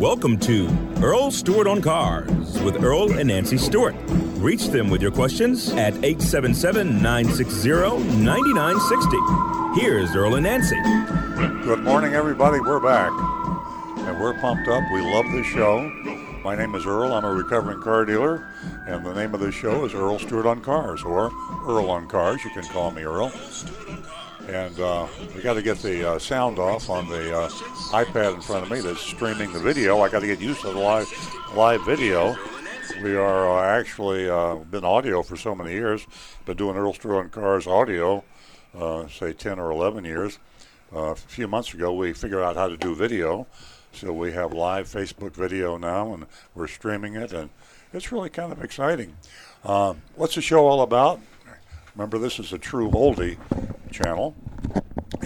Welcome to Earl Stewart on Cars with Earl and Nancy Stewart. Reach them with your questions at 877 960 9960. Here's Earl and Nancy. Good morning, everybody. We're back. And we're pumped up. We love this show. My name is Earl. I'm a recovering car dealer. And the name of this show is Earl Stewart on Cars, or Earl on Cars. You can call me Earl. And uh, we got to get the uh, sound off on the uh, iPad in front of me that's streaming the video. I got to get used to the live live video. We are uh, actually uh, been audio for so many years. Been doing Earl Stewart on Cars audio, uh, say 10 or 11 years. a few months ago, we figured out how to do video. So we have live Facebook video now, and we're streaming it, and it's really kind of exciting. what's the show all about? Remember, this is a true oldie channel,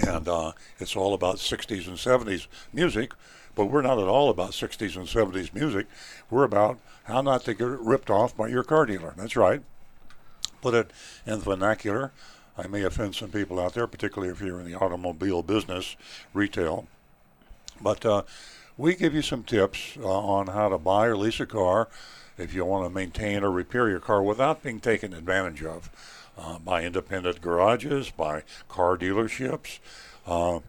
and uh, it's all about 60s and 70s music. But we're not at all about 60s and 70s music. We're about how not to get ripped off by your car dealer. That's right. Put it in vernacular. I may offend some people out there, particularly if you're in the automobile business, retail. But uh, we give you some tips uh, on how to buy or lease a car if you want to maintain or repair your car without being taken advantage of uh, by independent garages, by car dealerships. Uh,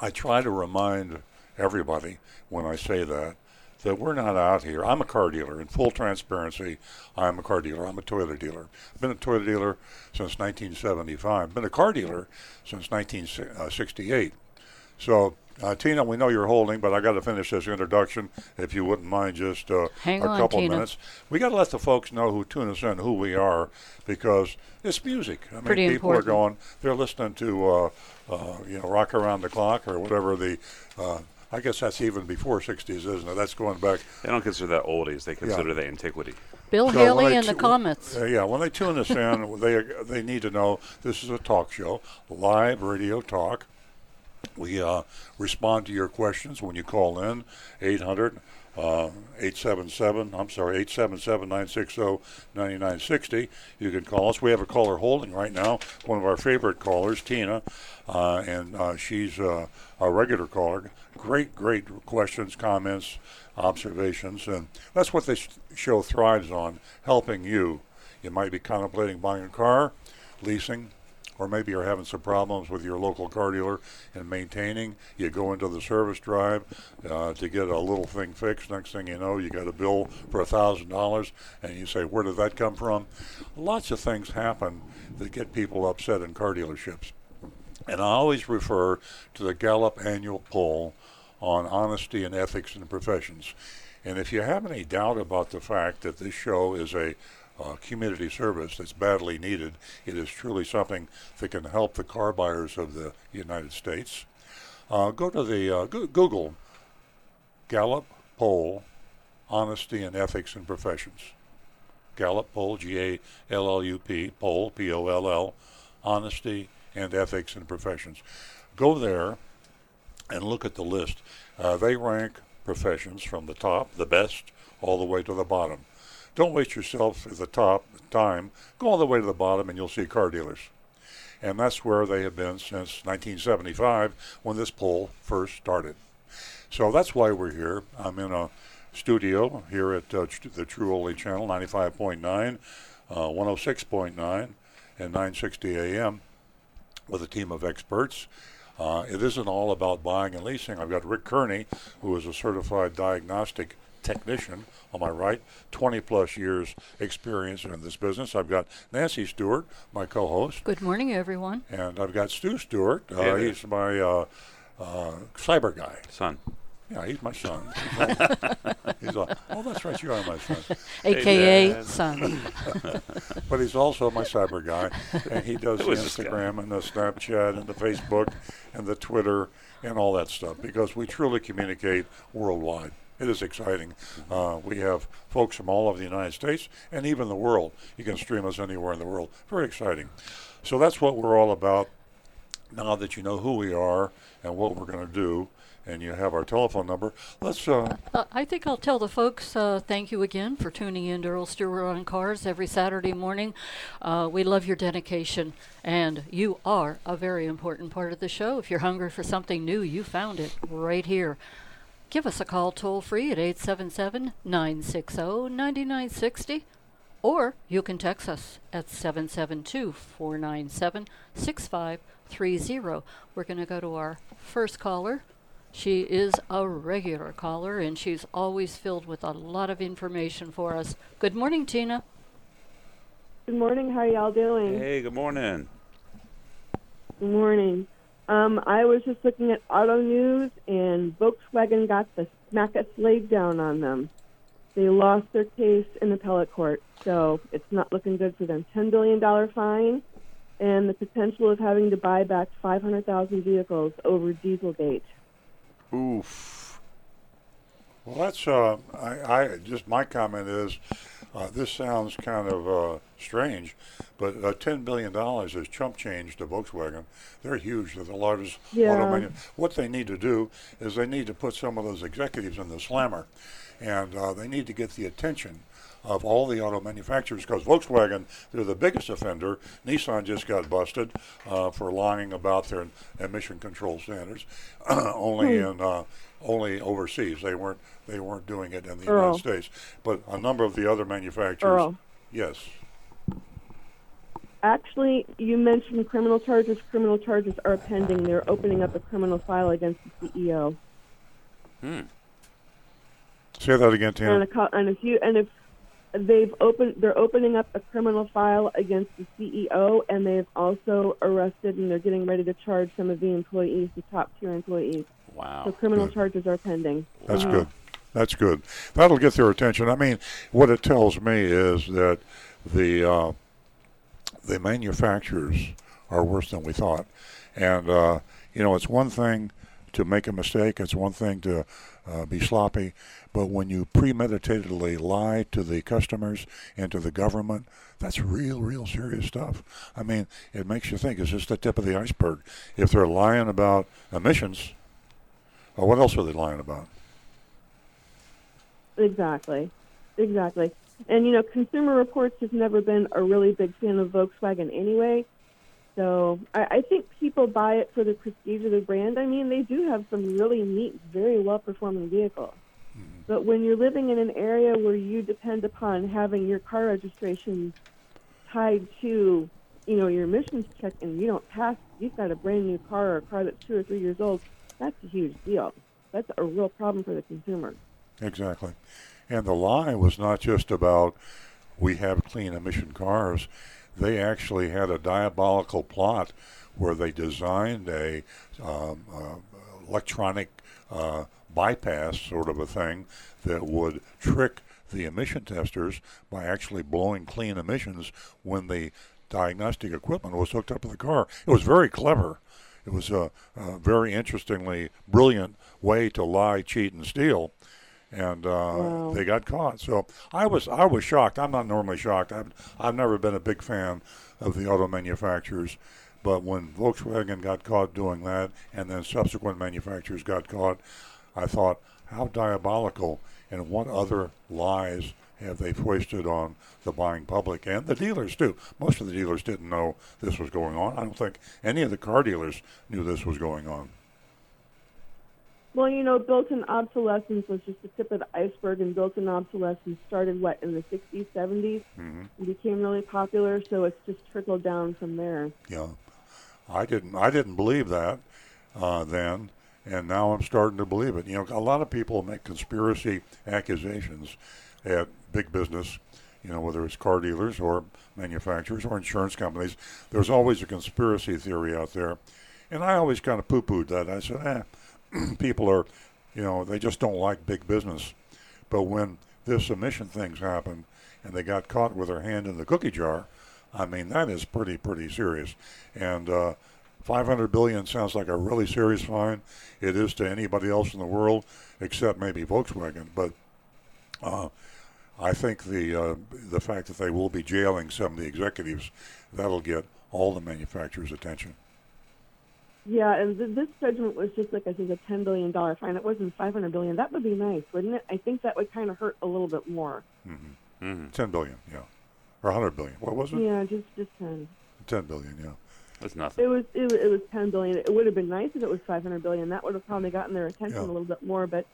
I try to remind everybody when I say that that we're not out here. I'm a car dealer. In full transparency, I'm a car dealer. I'm a Toyota dealer. I've been a Toyota dealer since 1975. Been a car dealer since 1968. So uh, Tina, we know you're holding, but I got to finish this introduction. If you wouldn't mind, just uh, Hang a on, couple Tina. minutes. We got to let the folks know who tune us in, who we are, because it's music. I mean, Pretty people important. are going, they're listening to, uh, uh, you know, Rock Around the Clock or whatever the. Uh, I guess that's even before 60s, isn't it? That's going back. They don't consider that oldies. They consider that antiquity. Bill So Haley and in the Comets. comments. Uh, yeah, when they tune us in, they they need to know this is a talk show, live radio talk. We uh, respond to your questions when you call in, 800 uh, 877, I'm sorry, 877 960 9960. You can call us. We have a caller holding right now, one of our favorite callers, Tina, uh, and uh, she's uh, a regular caller. Great, great questions, comments, observations, and that's what this show thrives on helping you. You might be contemplating buying a car, leasing, or maybe you're having some problems with your local car dealer and maintaining. You go into the service drive uh, to get a little thing fixed. Next thing you know, you got a bill for a thousand dollars, and you say, "Where did that come from?" Lots of things happen that get people upset in car dealerships, and I always refer to the Gallup annual poll on honesty and ethics in professions. And if you have any doubt about the fact that this show is a uh, community service that's badly needed. It is truly something that can help the car buyers of the United States. Uh, go to the uh, go- Google Gallup poll, honesty and ethics in professions. Gallup poll, G A L L U P, poll, P O L L, honesty and ethics in professions. Go there and look at the list. Uh, they rank professions from the top, the best, all the way to the bottom. Don't waste yourself at the top time. Go all the way to the bottom and you'll see car dealers. And that's where they have been since 1975 when this poll first started. So that's why we're here. I'm in a studio here at uh, the True Oldie Channel, 95.9, uh, 106.9, and 960 AM with a team of experts. Uh, it isn't all about buying and leasing. I've got Rick Kearney, who is a certified diagnostic technician on my right, 20 plus years experience in this business. I've got Nancy Stewart, my co-host, Good morning, everyone. and I've got Stu Stewart. Uh, there. he's my uh, uh, cyber guy. Son. Yeah, he's my son. he's a, oh, that's right, you are my son. AKA Dad. son. But he's also my cyber guy, and he does the Who is this guy? Instagram and the Snapchat and the Facebook and the Twitter and all that stuff because we truly communicate worldwide. It is exciting. Uh, we have folks from all over the United States and even the world. You can stream us anywhere in the world. Very exciting. So that's what we're all about. Now that you know who we are and what we're going to do, and you have our telephone number, let's uh, Uh, I think I'll tell the folks uh, thank you again for tuning in to Earl Stewart on Cars every Saturday morning. Uh, we love your dedication, and you are a very important part of the show. If you're hungry for something new, you found it right here. Give us a call toll free at 877 960 9960, or you can text us at 772 497 6530. We're going to go to our first caller. She is a regular caller, and she's always filled with a lot of information for us. Good morning, Tina. Good morning. How are y'all doing? Hey, good morning. Good morning. Um, I was just looking at Auto News, and Volkswagen got the smack a slave down on them. They lost their case in appellate court, so it's not looking good for them. $10 billion fine and the potential of having to buy back 500,000 vehicles over Dieselgate. Oof. Well, that's uh, I, I just my comment is, uh, this sounds kind of uh, strange, but uh, ten billion dollars is chump change to Volkswagen. They're huge. They're the largest Yeah. auto What they need to do is they need to put some of those executives in the slammer, and uh, they need to get the attention of all the auto manufacturers because Volkswagen, they're the biggest offender. Nissan just got busted uh, for lying about their emission control standards, only in uh, only overseas. They weren't they weren't doing it in the Earl. United States. But a number of the other manufacturers, Earl. yes, Actually, you mentioned criminal charges. Criminal charges are pending. They're opening up a criminal file against the CEO. Hmm. say that again, And, Tina. a, and if you and if they've opened, they're opening up a criminal file against the CEO, and they've also arrested and they're getting ready to charge some of the employees, the top tier employees. Wow. So criminal Good. charges are pending. That's Mhm. good. That's good. That'll get their attention. I mean, what it tells me is that the uh, the manufacturers are worse than we thought, and uh, you know, it's one thing to make a mistake. It's one thing to uh, be sloppy, but when you premeditatedly lie to the customers and to the government, that's real, real serious stuff. I mean, it makes you think: is this the tip of the iceberg? If they're lying about emissions, uh, what else are they lying about? Exactly, exactly. And you know, Consumer Reports has never been a really big fan of Volkswagen anyway. So I, I think people buy it for the prestige of the brand. I mean, they do have some really neat, very well performing vehicles. But when you're living in an area where you depend upon having your car registration tied to, you know, your emissions check, and you don't pass, you've got a brand new car or a car that's two or three years old. That's a huge deal. That's a real problem for the consumer. Exactly. And the lie was not just about we have clean emission cars. They actually had a diabolical plot where they designed a um, uh, electronic uh, bypass sort of a thing that would trick the emission testers by actually blowing clean emissions when the diagnostic equipment was hooked up to the car. It was very clever. It was a, a very interestingly brilliant way to lie, cheat, and steal and uh, Wow. they got caught. So I was I was shocked. I'm not normally shocked. I've I've never been a big fan of the auto manufacturers, but when Volkswagen got caught doing that, and then subsequent manufacturers got caught, I thought, how diabolical! And what other lies have they foisted on the buying public and the dealers too? Most of the dealers didn't know this was going on. I don't think any of the car dealers knew this was going on. Well, you know, built-in obsolescence was just the tip of the iceberg, and built-in obsolescence started what in the '60s, '70s, Mhm. and became really popular. So it's just trickled down from there. Yeah, I didn't. I didn't believe that uh, then, and now I'm starting to believe it. You know, a lot of people make conspiracy accusations at big business. You know, whether it's car dealers or manufacturers or insurance companies, there's always a conspiracy theory out there, and I always kind of poo-pooed that. I said, eh, people are, you know, they just don't like big business. But when this emission things happened and they got caught with their hand in the cookie jar, I mean that is pretty pretty serious. And uh, 500 billion sounds like a really serious fine. It is to anybody else in the world except maybe Volkswagen. But uh, I think the uh, the fact that they will be jailing some of the executives that'll get all the manufacturers' attention. Yeah, and th- this judgment was just like I said, a ten billion dollar fine. It wasn't five hundred billion. That would be nice, wouldn't it? I think that would kind of hurt a little bit more. hmm 10 billion, yeah, or 100 billion. What was it? Yeah, just just ten. 10 billion, yeah. That's nothing. It was it, wa- it was ten billion. It would have been nice if it was five hundred billion. That would have probably gotten their attention Yeah. a little bit more. But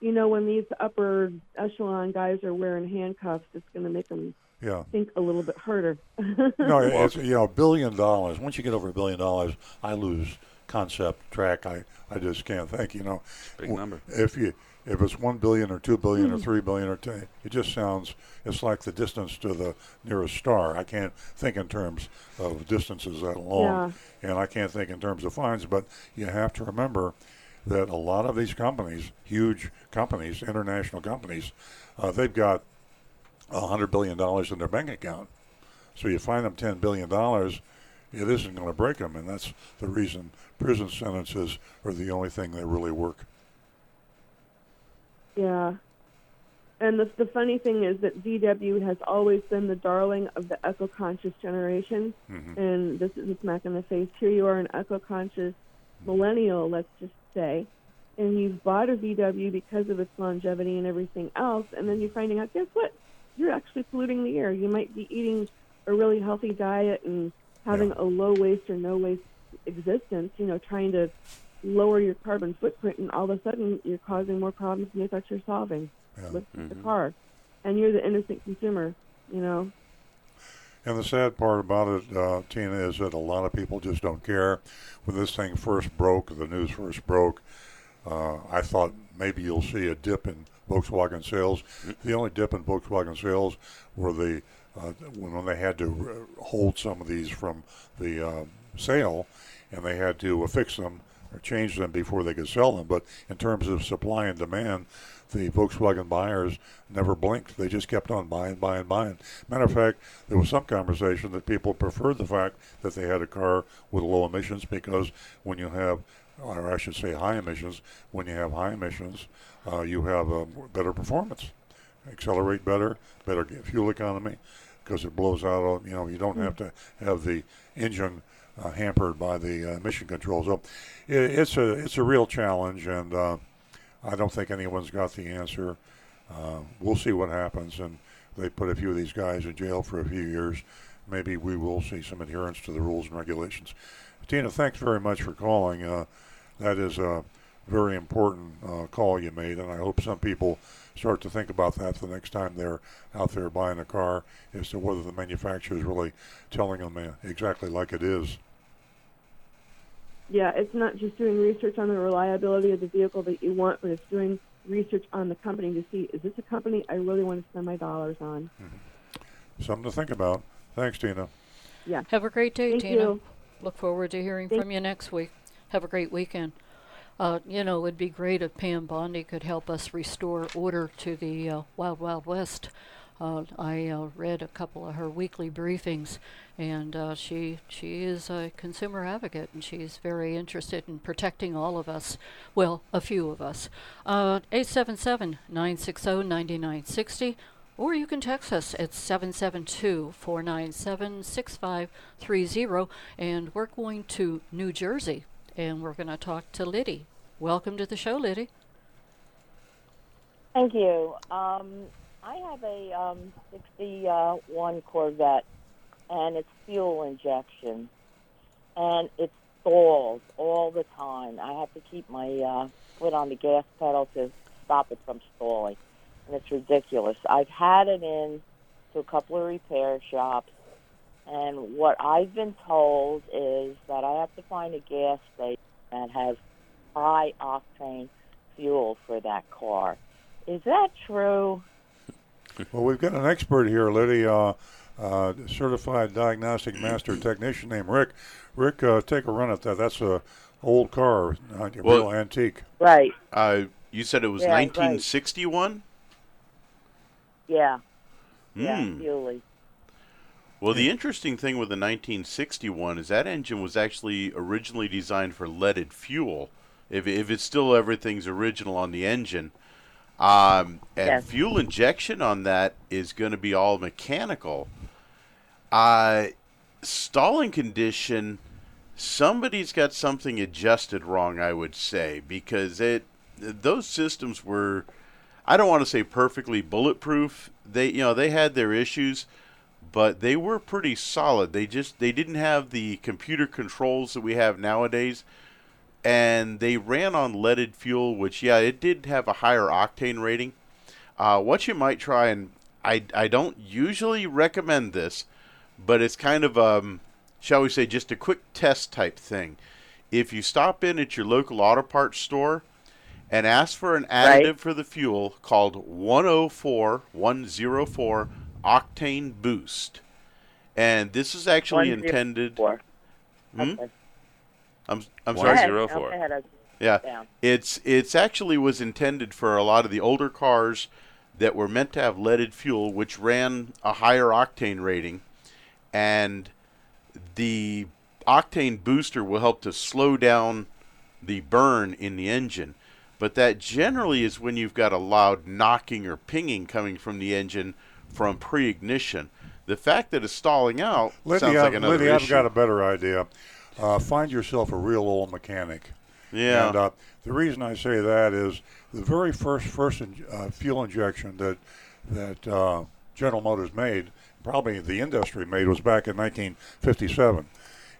you know, when these upper echelon guys are wearing handcuffs, it's going to make them Yeah. think a little bit harder. No, it's you know, a billion dollars. Once you get over a billion dollars, I lose concept track. I, I just can't think. You know, Big number. If you if it's one billion or two billion or three billion or ten, it just sounds. It's like the distance to the nearest star. I can't think in terms of distances that long, and I can't think in terms of fines. But you have to remember that a lot of these companies, huge companies, international companies, uh, they've got a hundred billion dollars in their bank account. So you fine them ten billion dollars, it isn't going to break them, and that's the reason prison sentences are the only thing that really work. Yeah. And the, the funny thing is that VW has always been the darling of the eco conscious generation. Mm-hmm. And this is a smack in the face. Here you are, an eco conscious millennial, let's just say. And you've bought a VW because of its longevity and everything else. And then you're finding out, guess what? You're actually polluting the air. You might be eating a really healthy diet and having Yeah. a low waste or no waste existence, you know, trying to lower your carbon footprint, and all of a sudden you're causing more problems than you thought you're solving Yeah. with the car. And you're the innocent consumer, you know. And the sad part about it, uh, Tina, is that a lot of people just don't care. When this thing first broke, the news first broke, uh, I thought maybe you'll see a dip in Volkswagen sales. The only dip in Volkswagen sales were the uh, when, when they had to uh, hold some of these from the uh, sale, and they had to uh, fix them or change them before they could sell them. But in terms of supply and demand, the Volkswagen buyers never blinked. They just kept on buying, buying, buying. Matter of fact, there was some conversation that people preferred the fact that they had a car with low emissions because when you have, or I should say high emissions, when you have high emissions, uh, you have a better performance, accelerate better, better fuel economy because it blows out. You know, you don't have to have the engine uh, hampered by the uh, emission controls. So it, it's a it's a real challenge, and uh, I don't think anyone's got the answer. Uh, we'll see what happens, and they put a few of these guys in jail for a few years. Maybe we will see some adherence to the rules and regulations. Tina, thanks very much for calling. Uh, that is a very important call you made, and I hope some people start to think about that the next time they're out there buying a car as to whether the manufacturer is really telling them exactly like it is. Yeah, it's not just doing research on the reliability of the vehicle that you want, but it's doing research on the company to see is this a company I really want to spend my dollars on. Something to think about. Thanks, Tina. Yeah. Have a great day, Thank Tina. you. Look forward to hearing Thank- from you next week. Have a great weekend. Uh, you know, it'd be great if Pam Bondi could help us restore order to the uh, Wild Wild West. Uh, I uh, read a couple of her weekly briefings, and uh, she she is a consumer advocate, and she's very interested in protecting all of us. Well, a few of us. Uh, 877-960-9960, or you can text us at 772-497-6530, and we're going to New Jersey, and we're going to talk to Liddy. Welcome to the show, Liddy. Thank you. Um, I have a um, 61 Corvette, and it's fuel injection, and it stalls all the time. I have to keep my uh, foot on the gas pedal to stop it from stalling, and it's ridiculous. I've had it in to a couple of repair shops, and what I've been told is that I have to find a gas station that has high octane fuel for that car. Is that true? Well, we've got an expert here, Liddy, uh, uh, certified diagnostic master technician named Rick. Rick, uh, take a run at that. That's a old car, uh, a Well- real antique. Right. Uh, you said it was Yeah, right. 1961. Yeah. Yeah, Hmm. Well, the interesting thing with the 1961 is that engine was actually originally designed for leaded fuel. If, if it's still everything's original on the engine, um, and Yes. fuel injection on that is going to be all mechanical. Uh, stalling condition, somebody's got something adjusted wrong, I would say, because it those systems were, I don't want to say perfectly bulletproof. They you know they had their issues, but they were pretty solid. They just they didn't have the computer controls that we have nowadays. And they ran on leaded fuel, which yeah, it did have a higher octane rating. Uh, what you might try, and I I don't usually recommend this, but it's kind of um, shall we say, just a quick test type thing. If you stop in at your local auto parts store and ask for an additive Right. for the fuel called 104 104 octane boost, and this is actually intended. Hmm? Okay. I'm I'm One sorry. Go ahead. zero Go four. ahead. I- Yeah, it's it's actually was intended for a lot of the older cars that were meant to have leaded fuel, which ran a higher octane rating, and the octane booster will help to slow down the burn in the engine. But that generally is when you've got a loud knocking or pinging coming from the engine from pre-ignition. The fact that it's stalling out Liddy, sounds I've, like another Liddy, I've got a better idea. Uh, find yourself a real old mechanic. yeah. And uh, the reason I say that is the very first first in, uh, fuel injection that that uh, General Motors made, probably the industry made, was back in 1957,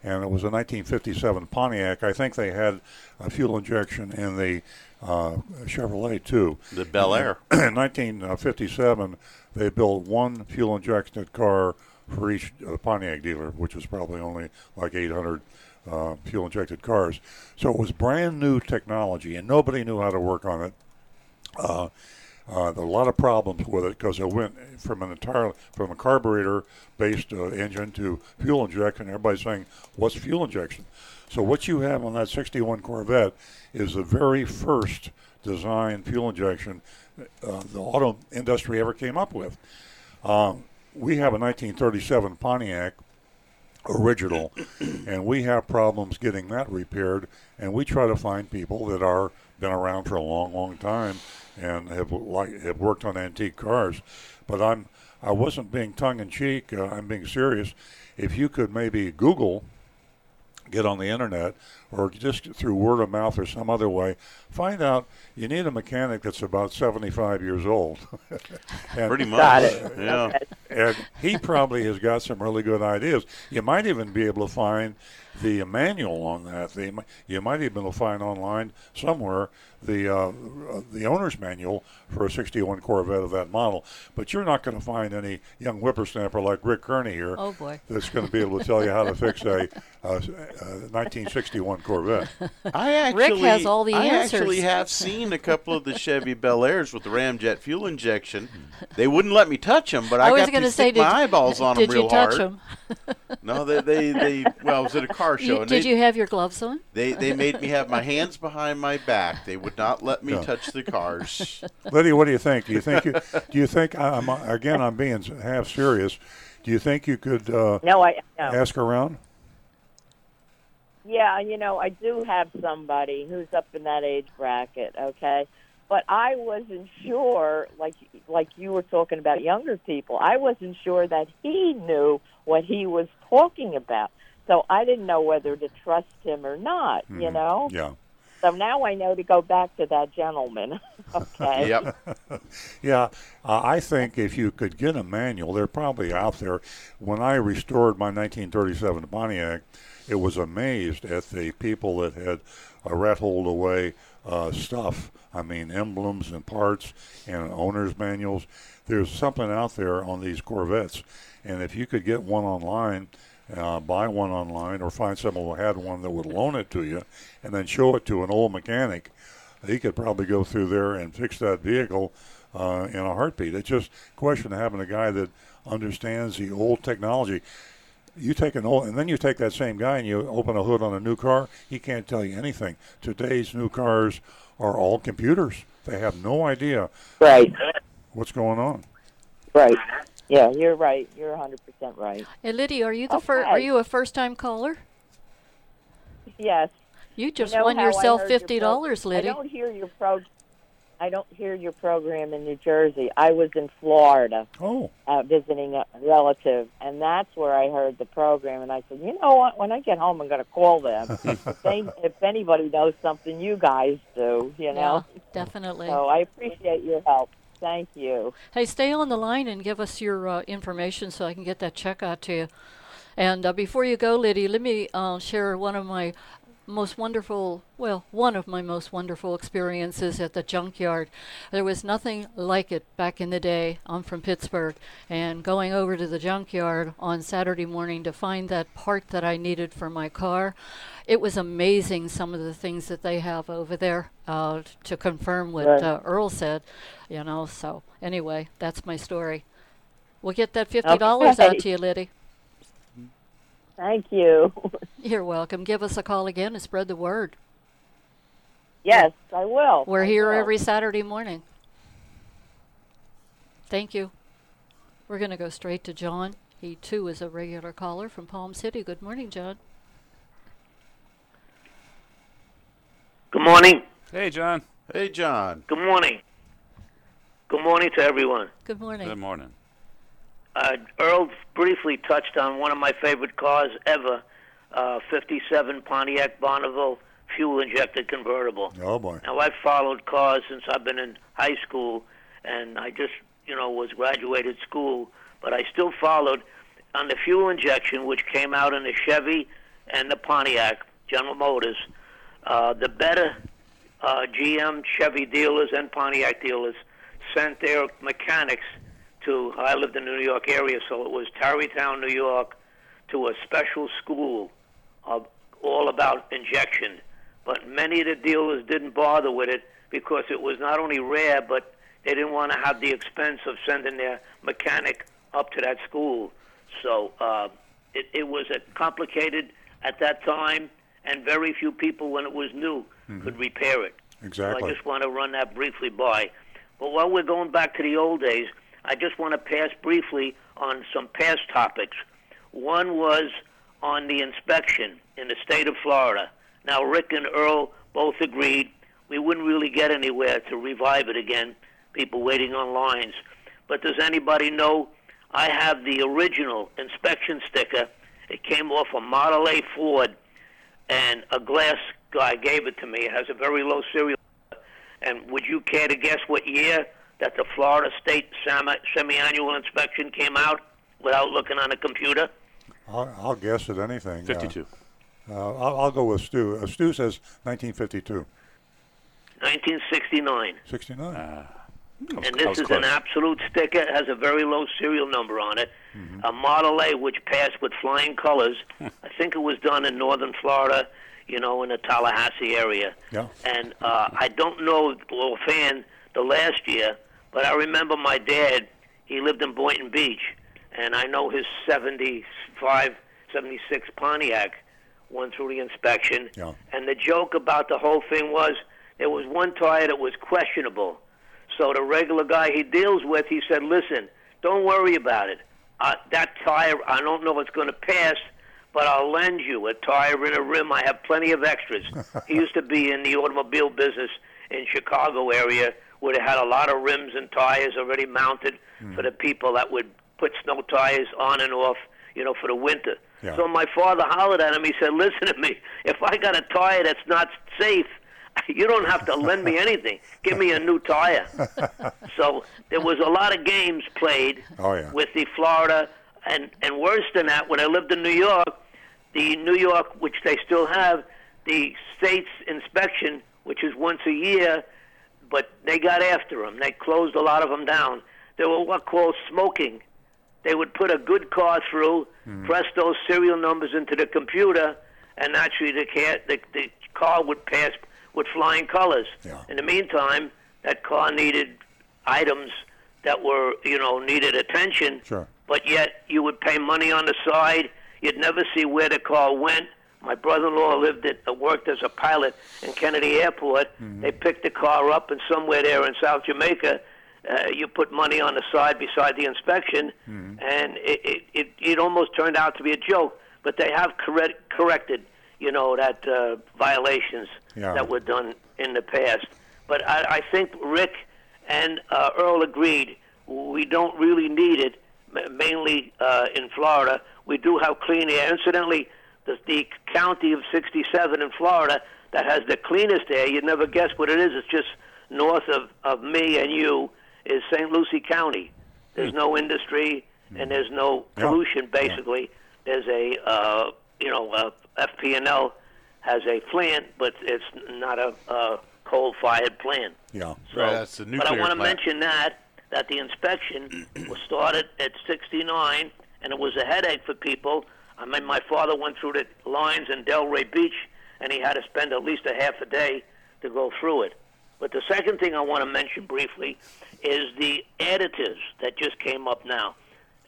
and it was a 1957 Pontiac. I think they had a fuel injection in the uh, Chevrolet too. the Bel Air. in 1957, they built one fuel injected car for each uh, Pontiac dealer, which was probably only like 800 uh, fuel injected cars. So it was brand new technology, and nobody knew how to work on it. Uh, uh, a lot of problems with it because it went from an entire from a carburetor based uh, engine to fuel injection. Everybody's saying, "What's fuel injection?" So what you have on that 61 Corvette is the very first design fuel injection uh, the auto industry ever came up with. Um, we have a 1937 Pontiac original, and we have problems getting that repaired. And we try to find people that are been around for a long, long time and have like have worked on antique cars. But I'm I wasn't being tongue in cheek. Uh, I'm being serious. If you could maybe Google get on the internet or just through word of mouth or some other way, find out you need a mechanic that's about 75 years old. and, Pretty much. Got it. Yeah. Okay. and he probably has got some really good ideas. You might even be able to find the manual on that. The, you might even be able to find online somewhere the uh, the owner's manual for a 61 Corvette of that model. But you're not going to find any young whippersnapper like Rick Kearney here Oh boy. that's going to be able to tell you how to fix a, a, a 1961 Corvette. I actually, has all the I answers. actually have seen a couple of the Chevy Bel Airs with the Ramjet fuel injection. They wouldn't let me touch them, but I, I was got going to to say, stick did, my eyeballs on did them real you touch hard. them? No, they, they, they. Well, I was at a car show, You, and did they, you have your gloves on? they, they made me have my hands behind my back. They would not let me Yeah. touch the cars. Lydia, what do you think? Do you think you, do you think I'm again? I'm being half serious. Do you think you could uh, No, I no. ask around? Yeah, you know, I do have somebody who's up in that age bracket, okay? But I wasn't sure, like like you were talking about younger people. I wasn't sure that he knew what he was talking about. So I didn't know whether to trust him or not, you mm-hmm. know? Yeah. So now I know to go back to that gentleman. okay. yep. Yeah, uh, I think if you could get a manual, they're probably out there. When I restored my 1937 Pontiac, it was amazed at the people that had uh, rat holed away uh, stuff. I mean, emblems and parts and owner's manuals. There's something out there on these Corvettes, and if you could get one online, uh, buy one online, or find someone who had one that would loan it to you, and then show it to an old mechanic, he could probably go through there and fix that vehicle uh, in a heartbeat. It's just a question of having a guy that understands the old technology. You take an old, and then you take that same guy and you open a hood on a new car. He can't tell you anything. Today's new cars are all computers. They have no idea Right. what's going on. Right. Yeah, you're right. You're 100% right. Hey, Lydia, are you the fir- Are you a first-time caller? Yes. You just know won how I yourself your fifty pro- dollars, I Lydia. don't hear your pro. I don't hear your program in New Jersey. I was in Florida Oh, uh, visiting a relative, and that's where I heard the program. And I said, you know what? When I get home, I'm going to call them. if, they, if anybody knows something, you guys do. You Yeah, know. definitely. So I appreciate your help. Thank you. Hey, stay on the line and give us your uh, information so I can get that check out to you. And uh, before you go, Lydia, let me uh, share one of my most wonderful, well, one of my most wonderful experiences at the junkyard. There was nothing like it back in the day. I'm from Pittsburgh, and going over to the junkyard on Saturday morning to find that part that I needed for my car, it was amazing some of the things that they have over there uh, to confirm what Right. uh, Earl said, you know. So, anyway, that's my story. We'll get that $50 out to you, Liddy. Thank you. You're welcome. Give us a call again and spread the word. yes, I will. We're I here will. every Saturday morning. Thank you. We're going to go straight to John. He too is a regular caller from Palm City. Good morning, John. Good morning. Hey, John. Hey, John. Good morning. Good morning to everyone. Good morning. Good morning. Uh, Earl briefly touched on one of my favorite cars ever, uh, 57 Pontiac Bonneville fuel injected convertible. Oh boy. Now I've followed cars since I've been in high school, and I just you know was graduated school, but I still followed on the fuel injection, which came out in the Chevy and the Pontiac General Motors. Uh, the better uh, GM Chevy dealers and Pontiac dealers sent their mechanics to. I lived in the New York area, so it was Tarrytown, New York, to a special school of all about injection. But many of the dealers didn't bother with it because it was not only rare, but they didn't want to have the expense of sending their mechanic up to that school. So uh, it, it was uh, complicated at that time, and very few people, when it was new, could repair it. So Exactly. I just want to run that briefly by. But while we're going back to the old days, I just want to pass briefly on some past topics. One was on the inspection in the state of Florida. Now, Rick and Earl both agreed we wouldn't really get anywhere to revive it again, people waiting on lines. But does anybody know? I have the original inspection sticker. It came off a Model A Ford, and a glass guy gave it to me. It has a very low serial. And would you care to guess what year that the Florida State semi- semi-annual inspection came out without looking on a computer? I'll, I'll guess at anything. Uh, 52. Uh, I'll, I'll go with Stu. Uh, Stu says 1952. 1969. 69. I was- and this is close. an absolute sticker. It has a very low serial number on it. A Model A, which passed with flying colors. I think it was done in northern Florida, you know, in the Tallahassee area. Yeah. And uh, I don't know offhand the last year, but I remember my dad. He lived in Boynton Beach, and I know his 75, 76 Pontiac went through the inspection. Yeah. And the joke about the whole thing was there was one tire that was questionable. So the regular guy he deals with, he said, "Listen, don't worry about it. Uh, that tire, I don't know if it's going to pass, but I'll lend you a tire and a rim. I have plenty of extras." he used to be in the automobile business in Chicago area, where have had a lot of rims and tires already mounted hmm. for the people that would put snow tires on and off, you know, for the winter. Yeah. So my father hollered at him. He said, "Listen to me. If I got a tire that's not safe, you don't have to lend me anything. Give me a new tire." so there was a lot of games played Oh, yeah. with the Florida, and and worse than that, when I lived in New York, the New York, which they still have, the state's inspection, which is once a year, but they got after them. They closed a lot of them down. They were what called smoking. They would put a good car through, hmm. press those serial numbers into the computer, and naturally the, ca- the, the car would pass with flying colors. Yeah. In the meantime, that car needed items that were, you know, needed attention Sure. but yet you would pay money on the side. You'd never see where the car went. My brother-in-law lived at, uh, worked as a pilot in Kennedy Airport. They picked the car up, and somewhere there in South Jamaica, uh, you put money on the side beside the inspection, and it, it, it, it almost turned out to be a joke. But they have correct, corrected, you know, that uh, violations Yeah. that were done in the past. But I, I think Rick and uh, Earl agreed we don't really need it, mainly uh, in Florida. We do have clean air. Incidentally, the, the county of 67 in Florida that has the cleanest air, you'd never guess what it is. It's just north of, of me and you is St. Lucie County. There's no industry and there's no Yeah. pollution, basically. There's a, uh, you know, uh, FP&L has a plant, but it's not a, a coal-fired plant. Yeah. So, Right, that's the but I want to mention that that the inspection was started at 69, and it was a headache for people. I mean, my father went through the lines in Delray Beach, and he had to spend at least a half a day to go through it. But the second thing I want to mention briefly is the additives that just came up now.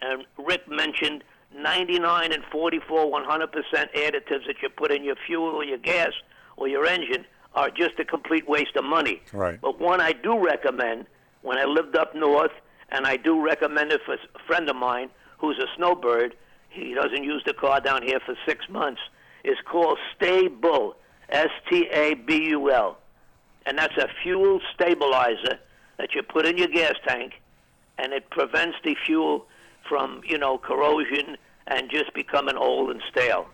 And Rick mentioned 99 and 44, 100% additives that you put in your fuel or your gas or your engine are just a complete waste of money. Right. But one I do recommend when I lived up north, and I do recommend it for a friend of mine who's a snowbird. He doesn't use the car down here for six months. Is called Sta-Bil, S T A B U L, and that's a fuel stabilizer that you put in your gas tank, and it prevents the fuel from you know corrosion and just becoming old and stale.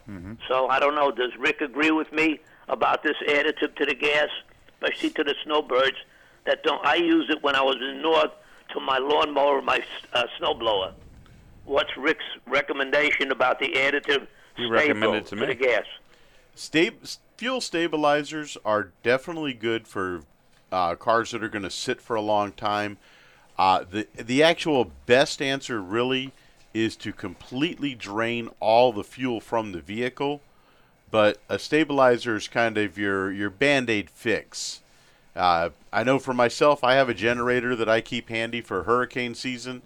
So I don't know. Does Rick agree with me about this additive to the gas, especially to the snowbirds that don't? I use it when I was in the North to my lawnmower, my uh, snowblower. What's Rick's recommendation about the additive? He recommended to me. the gas. Sta- fuel stabilizers are definitely good for uh, cars that are going to sit for a long time. Uh, the the actual best answer really is to completely drain all the fuel from the vehicle, but a stabilizer is kind of your your band aid fix. Uh, I know for myself, I have a generator that I keep handy for hurricane season,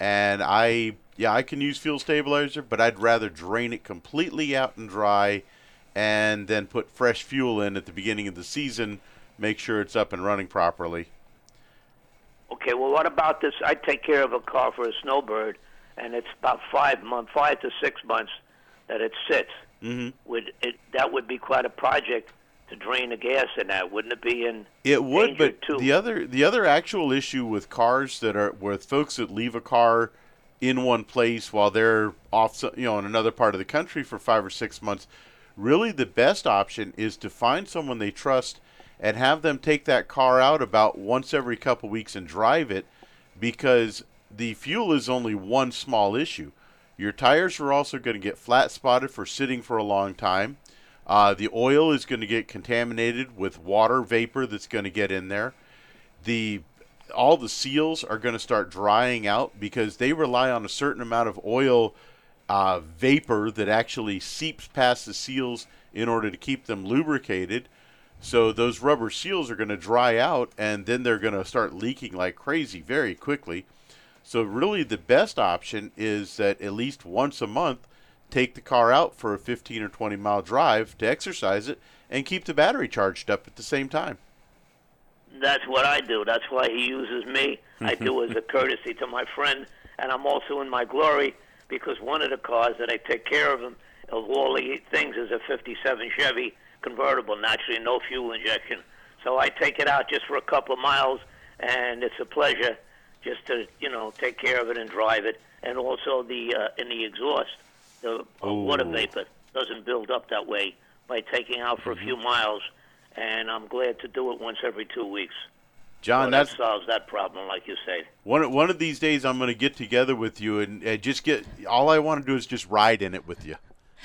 and I yeah I can use fuel stabilizer, but I'd rather drain it completely out and dry, and then put fresh fuel in at the beginning of the season. Make sure it's up and running properly. Okay, well, what about this? I take care of a car for a snowbird, and it's about five months, five to six months that it sits. Mhm. Would it that would be quite a project to drain the gas in that, wouldn't it be? In It would, but too? the other the other actual issue with cars that are with folks that leave a car in one place while they're off, you know, in another part of the country for five or six months, really the best option is to find someone they trust and have them take that car out about once every couple weeks and drive it, because the fuel is only one small issue. Your tires are also going to get flat spotted for sitting for a long time. Uh, the oil is going to get contaminated with water vapor that's going to get in there. The all the seals are going to start drying out because they rely on a certain amount of oil uh, vapor that actually seeps past the seals in order to keep them lubricated. So those rubber seals are going to dry out and then they're going to start leaking like crazy very quickly. So really the best option is that at least once a month take the car out for a 15 or 20 mile drive to exercise it and keep the battery charged up at the same time. That's what I do. That's why he uses me. I do as a courtesy to my friend, and I'm also in my glory because one of the cars that I take care of him of all the things is a '57 Chevy convertible, naturally no fuel injection. So I take it out just for a couple of miles, and it's a pleasure just to you know take care of it and drive it, and also the uh, in the exhaust, the uh, water Oh. vapor doesn't build up that way by taking out for a few miles, and I'm glad to do it once every two weeks. John, so that solves that problem, like you say. one one of these days I'm going to get together with you and uh, just get all I want to do is just ride in it with you.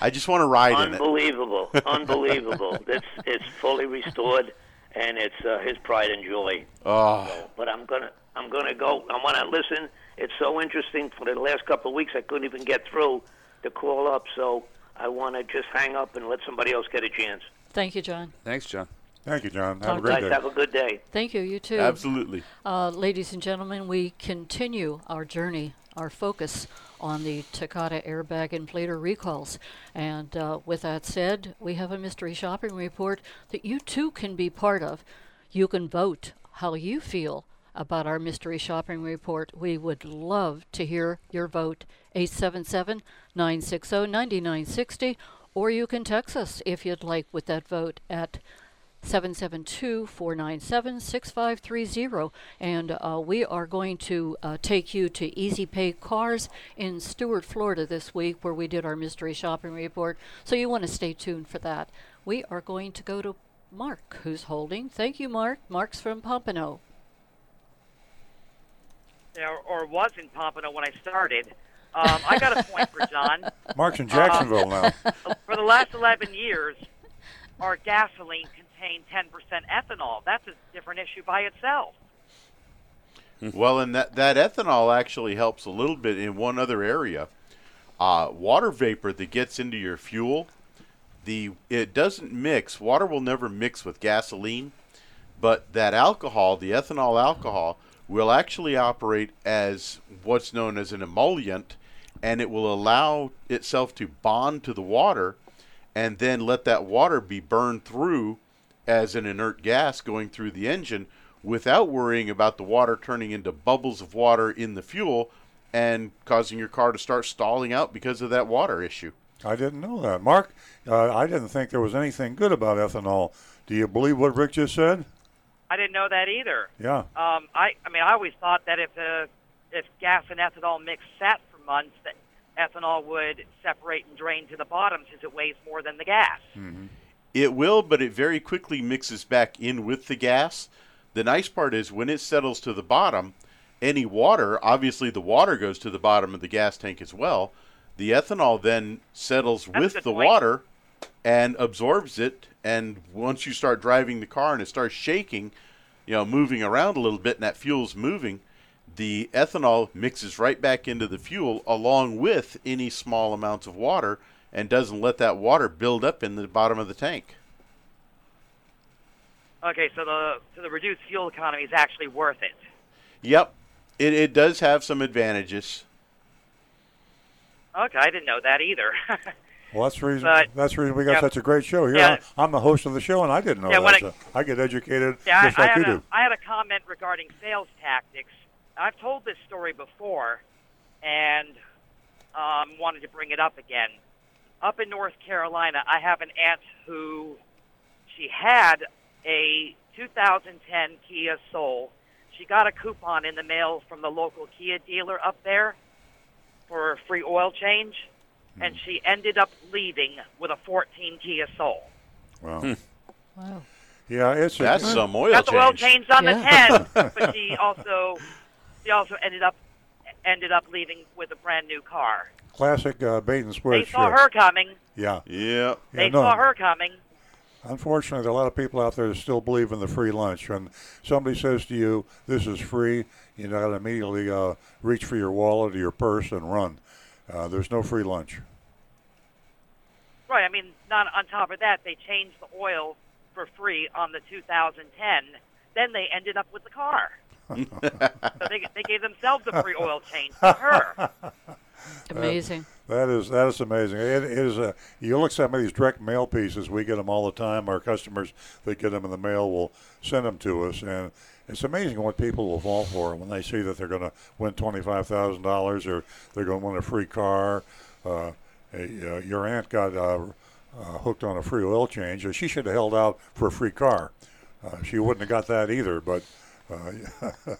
I just want to ride in it. Unbelievable, unbelievable. It's it's fully restored, and it's uh, his pride and joy. Oh, But I'm gonna I'm gonna go. I want to listen. It's so interesting. For the last couple of weeks, I couldn't even get through to call up. So I want to just hang up and let somebody else get a chance. Thank you, John. Thanks, John. Thank you, John. Have a great Guys, day. have a good day. Thank you. You too. absolutely. Uh, ladies and gentlemen, we continue our journey, our focus on the Takata airbag inflator recalls. And uh, with that said, we have a mystery shopping report that you too can be part of. You can vote how you feel about our mystery shopping report. We would love to hear your vote. 877 960 9960. Or you can text us if you'd like with that vote at 772-497-6530 and uh, we are going to uh, take you to E-Z Pay Cars in Stuart, Florida this week where we did our mystery shopping report. So you want to stay tuned for that. We are going to go to Mark who's holding. Thank you Mark. Mark's from Pompano. or, or was in Pompano when I started. Um, I got a point for John. Mark's in Jacksonville now. For the last 11 years, our gasoline contained 10% ethanol? That's a different issue by itself. Well, and that, that ethanol actually helps a little bit in one other area. Uh, water vapor that gets into your fuel, the it doesn't mix. Water will never mix with gasoline, but that alcohol, the ethanol alcohol, will actually operate as what's known as an emollient, and it will allow itself to bond to the water, and then let that water be burned through as an inert gas going through the engine without worrying about the water turning into bubbles of water in the fuel and causing your car to start stalling out because of that water issue. I didn't know that. Mark, uh, I didn't think there was anything good about ethanol. Do you believe what Rick just said? I didn't know that either. Yeah. Um, I, I mean, I always thought that if uh, if gas and ethanol mixed sat for months, that ethanol would separate and drain to the bottom since it weighs more than the gas. Mm-hmm. It will, but it very quickly mixes back in with the gas. The nice part is when it settles to the bottom, any water, obviously the water goes to the bottom of the gas tank as well. The ethanol then settles That's with the point. water and absorbs it. And once you start driving the car and it starts shaking, you know, moving around a little bit and that fuel's moving, the ethanol mixes right back into the fuel along with any small amounts of water and doesn't let that water build up in the bottom of the tank. Okay, so the so the reduced fuel economy is actually worth it. Yep, it, it does have some advantages. Okay, I didn't know that either. Well, that's the reason. But- that's the reason we got yeah. such a great show here. Yeah. I'm the host of the show, and I didn't know Yeah, that. I- so I get educated yeah, just I, I like had you a, do. I had a comment regarding sales tactics. I've told this story before, and um, wanted to bring it up again. Up in North Carolina, I have an aunt who she had a 2010 Kia Soul. She got a coupon in the mail from the local Kia dealer up there for a free oil change, and she ended up leaving with a 14 Kia Soul. Wow. Wow. Yeah, it's a, That's some oil got the oil change. changed on Yeah. the 10, but she also she also ended up ended up leaving with a brand new car. classic uh, bait and switch. They saw her coming. Yeah. Yeah. They Yeah, no. saw her coming. Unfortunately, there are a lot of people out there that still believe in the free lunch. When somebody says to you, "This is free," you got to immediately uh, reach for your wallet or your purse and run. Uh, there's no free lunch. Right. I mean, not on top of that, they changed the oil for free on the 2010. Then they ended up with the car. So they, they gave themselves a free oil change to her. Amazing. That is that is amazing. It, it is a you look at some of these direct mail pieces. We get them all the time. Our customers that get them in the mail will send them to us, and it's amazing what people will fall for when they see that they're going to win twenty five thousand dollars or they're going to win a free car. Uh, a, uh, your aunt got uh, uh, hooked on a free oil change. She should have held out for a free car. Uh, she wouldn't have got that either, but. Uh,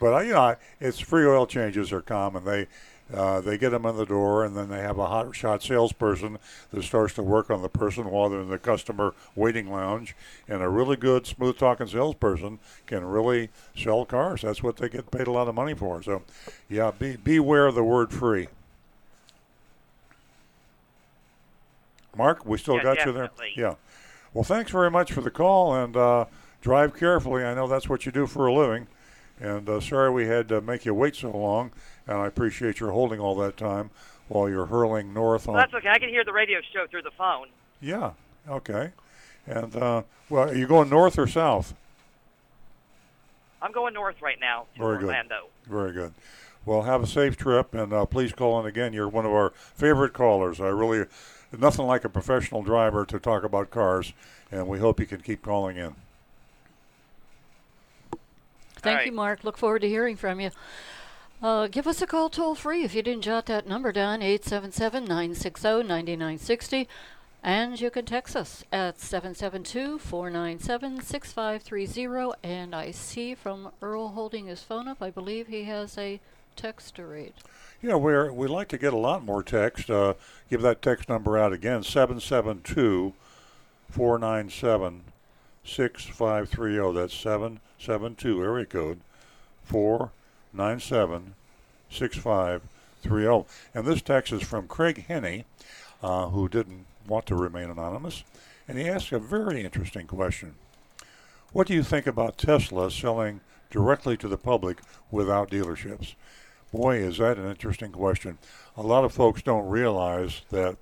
but you know, it's free oil changes are common. They uh, they get them in the door, and then they have a hot shot salesperson that starts to work on the person while they're in the customer waiting lounge. And a really good, smooth talking salesperson can really sell cars. That's what they get paid a lot of money for. So, yeah, be beware of the word free. Mark, we still Yeah, got you there. Yeah. Well, thanks very much for the call, and uh, drive carefully. I know that's what you do for a living. And uh, sorry we had to make you wait so long, and I appreciate your holding all that time while you're hurling north on. Well, that's okay. I can hear the radio show through the phone. Yeah, okay. And uh, well, are you going north or south? I'm going north right now to Very good. Very good. Well, have a safe trip, and uh, please call in again. You're one of our favorite callers. I really, nothing like a professional driver to talk about cars, and we hope you can keep calling in. Thank right. you, Mark. Look forward to hearing from you. Uh, give us a call toll free if you didn't jot that number down 877 960 9960. And you can text us at 772 497 6530. And I see from Earl holding his phone up, I believe he has a text to read. Yeah, we're we like to get a lot more text. Uh, give that text number out again: 772 497 6530. That's 772 area code 497 6530. And this text is from Craig Henney, uh, who didn't want to remain anonymous. and he asked a very interesting question. What do you think about Tesla selling directly to the public without dealerships? Boy, is that an interesting question. A lot of folks don't realize that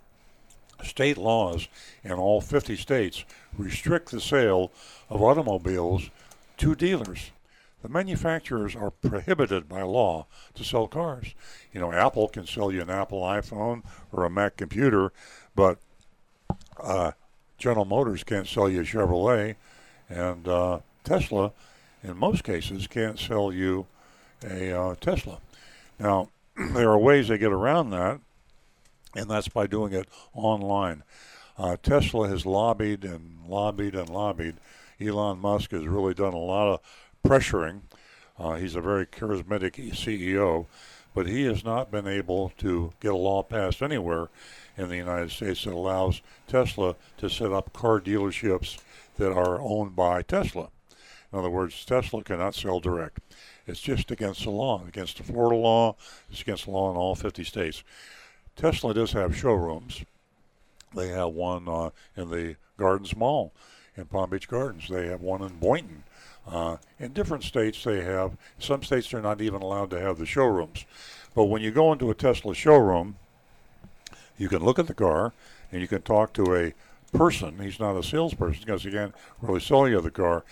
state laws in all 50 states restrict the sale of automobiles to dealers. The manufacturers are prohibited by law to sell cars. You know, Apple can sell you an Apple iPhone or a Mac computer, but uh, General Motors can't sell you a Chevrolet, and uh, Tesla, in most cases, can't sell you a uh, Tesla. Now, there are ways they get around that, and that's by doing it online. Uh, Tesla has lobbied and lobbied and lobbied. Elon Musk has really done a lot of pressuring. Uh, he's a very charismatic CEO, but he has not been able to get a law passed anywhere in the United States that allows Tesla to set up car dealerships that are owned by Tesla. In other words, Tesla cannot sell direct. It's just against the law, against the Florida law, it's against the law in all 50 states. Tesla does have showrooms. They have one uh, in the Gardens Mall in Palm Beach Gardens. They have one in Boynton. Uh, in different states, they have, some states they're not even allowed to have the showrooms. But when you go into a Tesla showroom, you can look at the car and you can talk to a person. He's not a salesperson because he can't really sell you the car.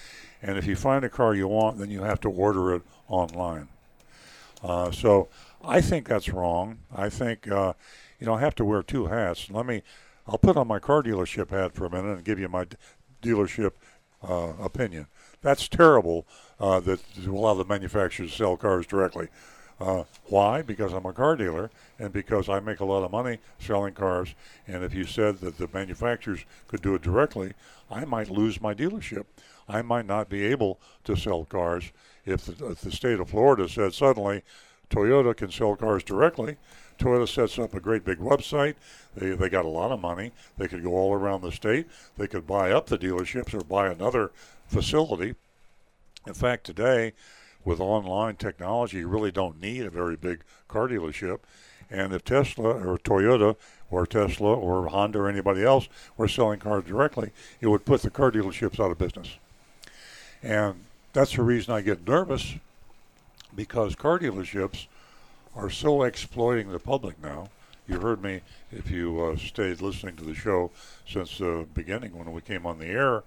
And if you find a car you want, then you have to order it online. Uh, so I think that's wrong. I think uh, you know I have to wear two hats. Let me. I'll put on my car dealership hat for a minute and give you my dealership uh, opinion. That's terrible uh, that a lot of the manufacturers sell cars directly. Uh, why? Because I'm a car dealer and because I make a lot of money selling cars. And if you said that the manufacturers could do it directly, I might lose my dealership. I might not be able to sell cars if the, if the state of Florida said suddenly Toyota can sell cars directly. Toyota sets up a great big website. They, they got a lot of money. They could go all around the state. They could buy up the dealerships or buy another facility. In fact, today, with online technology, you really don't need a very big car dealership. And if Tesla or Toyota or Tesla or Honda or anybody else were selling cars directly, it would put the car dealerships out of business. And that's the reason I get nervous because car dealerships are so exploiting the public now. You heard me if you uh, stayed listening to the show since the beginning when we came on the air.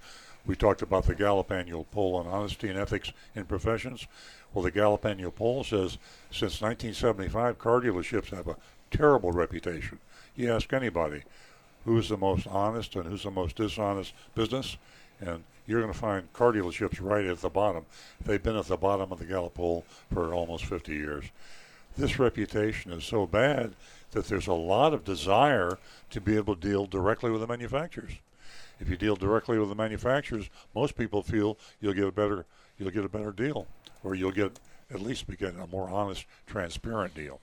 We talked about the Gallup annual poll on honesty and ethics in professions. Well, the Gallup annual poll says since 1975, car dealerships have a terrible reputation. You ask anybody who's the most honest and who's the most dishonest business, and you're going to find car dealerships right at the bottom. They've been at the bottom of the Gallup poll for almost 50 years. This reputation is so bad that there's a lot of desire to be able to deal directly with the manufacturers. If you deal directly with the manufacturers, most people feel you'll get a better you'll get a better deal, or you'll get at least get a more honest, transparent deal.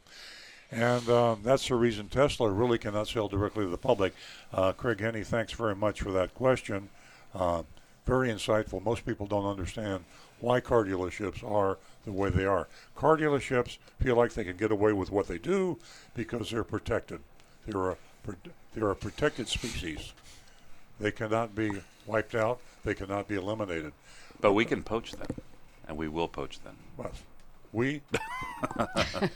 And um, that's the reason Tesla really cannot sell directly to the public. Uh, Craig Henny, thanks very much for that question. Uh, very insightful. Most people don't understand why car dealerships are the way they are. Car dealerships feel like they can get away with what they do because they're protected. They're a, they're a protected species. They cannot be wiped out. They cannot be eliminated. But we can poach them, and we will poach them. But we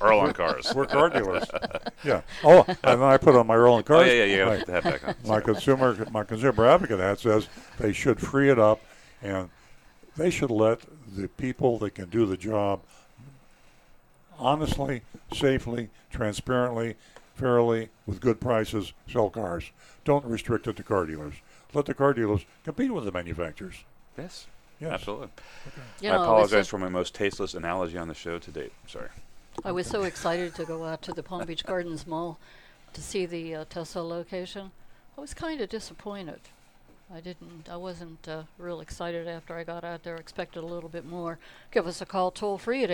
Earl on cars. We're car dealers. Yeah. Oh, and then I put on my Earl on cars. Oh yeah, yeah, you my, got to have back on. my consumer my consumer advocate hat says they should free it up and they should let the people that can do the job honestly, safely, transparently, fairly, with good prices sell cars. Don't restrict it to car dealers. Let the car dealers compete with the manufacturers. Yes. Yes. Absolutely. You I know, apologize for my most tasteless analogy on the show to date. Sorry. I was so excited to go out to the Palm Beach Gardens Mall to see the uh, Tesla location. I was kind of disappointed. I didn't. I wasn't uh, real excited after I got out there. Expected a little bit more. Give us a call toll free at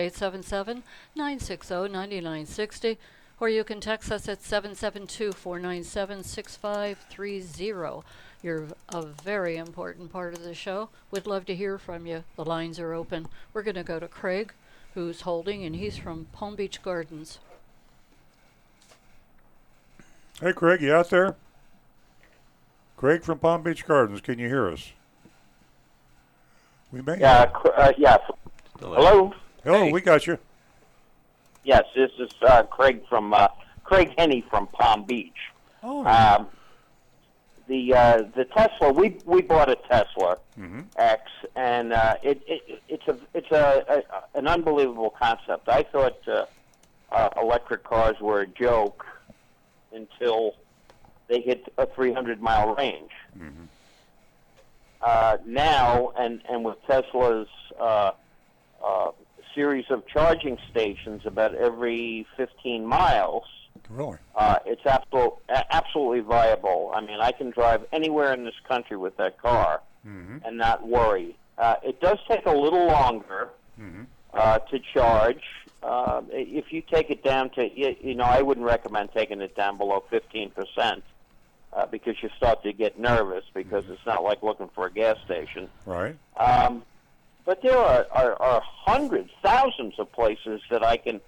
877-960-9960, or you can text us at 772-497-6530. You're a very important part of the show. We'd love to hear from you. The lines are open. We're going to go to Craig, who's holding, and he's from Palm Beach Gardens. Hey, Craig, you out there? Craig from Palm Beach Gardens, can you hear us? We may. Yeah, cr- uh, yes. Hello. Hello, we got you. Yes, this is uh, Craig from uh, Craig Henney from Palm Beach. Oh. Um, the uh, the Tesla we we bought a Tesla Mm-hmm. X, and uh, it, it it's a it's a, a an unbelievable concept. I thought uh, uh, electric cars were a joke until they hit a 300 mile range. Uh, now, and and with Tesla's uh, uh, series of charging stations about every 15 miles, Really? uh, it's absolute, absolutely viable. I mean, I can drive anywhere in this country with that car Mm-hmm. and not worry. Uh, it does take a little longer uh, to charge. Uh, if you take it down to, you, you know, I wouldn't recommend taking it down below 15% uh, because you start to get nervous because it's not like looking for a gas station. Right. Um, but there are, are, are hundreds, thousands of places that I can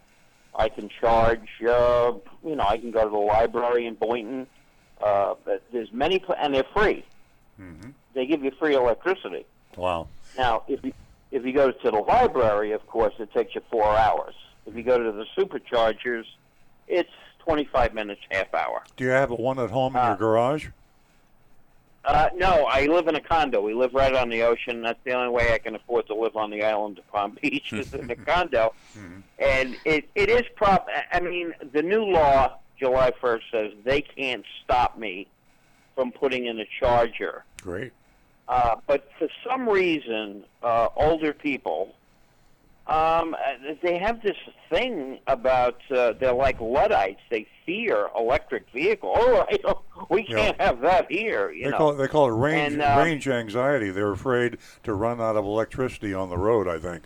I can charge. Uh, you know, I can go to the library in Boynton. Uh, but there's many, pla- and they're free. Mm-hmm. They give you free electricity. Wow. Now, if you if you go to the library, of course, it takes you four hours. If you go to the superchargers, it's 25 minutes, half hour. Do you have one at home in your garage? Uh, no, I live in a condo. We live right on the ocean. That's the only way I can afford to live on the island of Palm Beach is in a condo. And it, it is prop. I mean, the new law, July 1st, says they can't stop me from putting in a charger. Great. Uh, but for some reason, uh, older people, um, they have this thing about uh, they're like Luddites. They fear electric vehicles. Oh, I don't, we Yeah. can't have that here. You They know. call it, they call it range And, uh, range anxiety. They're afraid to run out of electricity on the road. I think.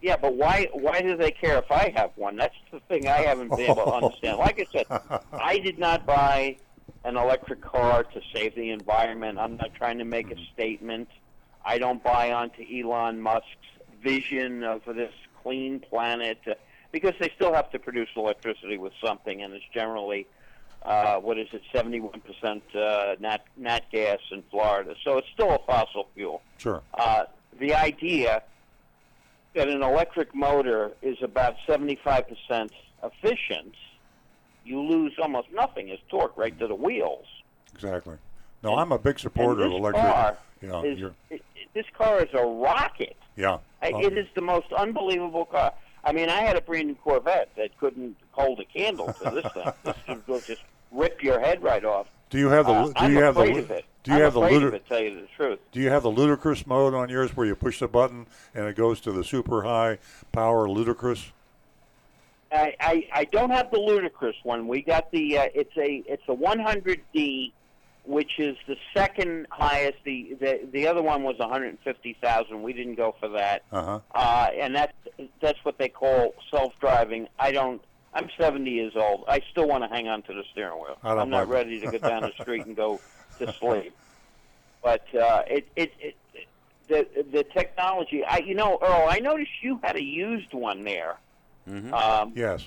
Yeah, but why why do they care if I have one? That's the thing I haven't been able to understand. Like I said, I did not buy an electric car to save the environment. I'm not trying to make a statement. I don't buy onto Elon Musk's vision of this clean planet uh, because they still have to produce electricity with something, and it's generally uh, what is it, 71% uh, nat nat gas in Florida. So it's still a fossil fuel Sure. uh, the idea that an electric motor is about 75% efficient, you lose almost nothing as torque right to the wheels. Exactly. No, I'm a big supporter of electric. Car is, you're- it, it- this car is a rocket. yeah. I- Well, it is the most unbelievable car. I mean, I had a brand new Corvette that couldn't hold a candle to this thing. This thing will just rip your head right off. do you have the? Uh, do I'm you have the? Do you I'm have the ludic- it, tell you the truth. Do you have the ludicrous mode on yours where you push the button and it goes to the super high power ludicrous? I, I, I don't have the ludicrous one. We got the uh, it's a it's a 100D, which is the second highest. The the, the other one was 150,000. We didn't go for that, Uh huh. uh, and that's that's what they call self-driving. I don't. I'm 70 years old. I still want to hang on to the steering wheel. I don't I'm not ready to go down the street and go to sleep. But uh, it, it it the the technology. I you know Earl. I noticed you had a used one there. Um, Yes.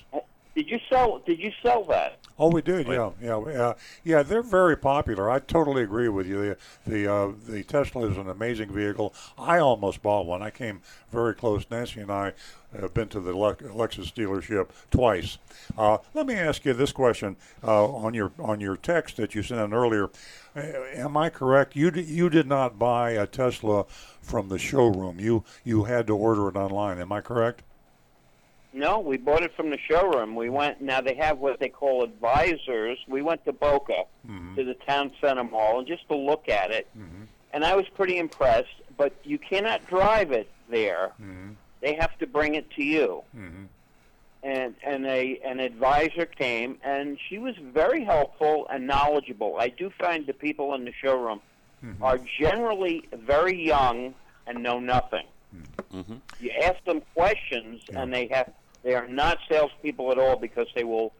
Did you sell? Did you sell that? Oh, we did. Yeah, yeah, yeah, yeah. They're very popular. I totally agree with you. The the uh, the Tesla is an amazing vehicle. I almost bought one. I came very close. Nancy and I have been to the Le- Lexus dealership twice. Uh, let me ask you this question uh, on your on your text that you sent in earlier. Uh, am I correct? You d- you did not buy a Tesla from the showroom. You you had to order it online. Am I correct? No, we bought it from the showroom. We went. Now they have what they call advisors. We went to Boca mm-hmm. to the town center mall and just to look at it, mm-hmm. and I was pretty impressed. But you cannot drive it there. Mm-hmm. They have to bring it to you. And and a an advisor came, and she was very helpful and knowledgeable. I do find the people in the showroom are generally very young and know nothing. You ask them questions, and they have they are not salespeople at all because they will.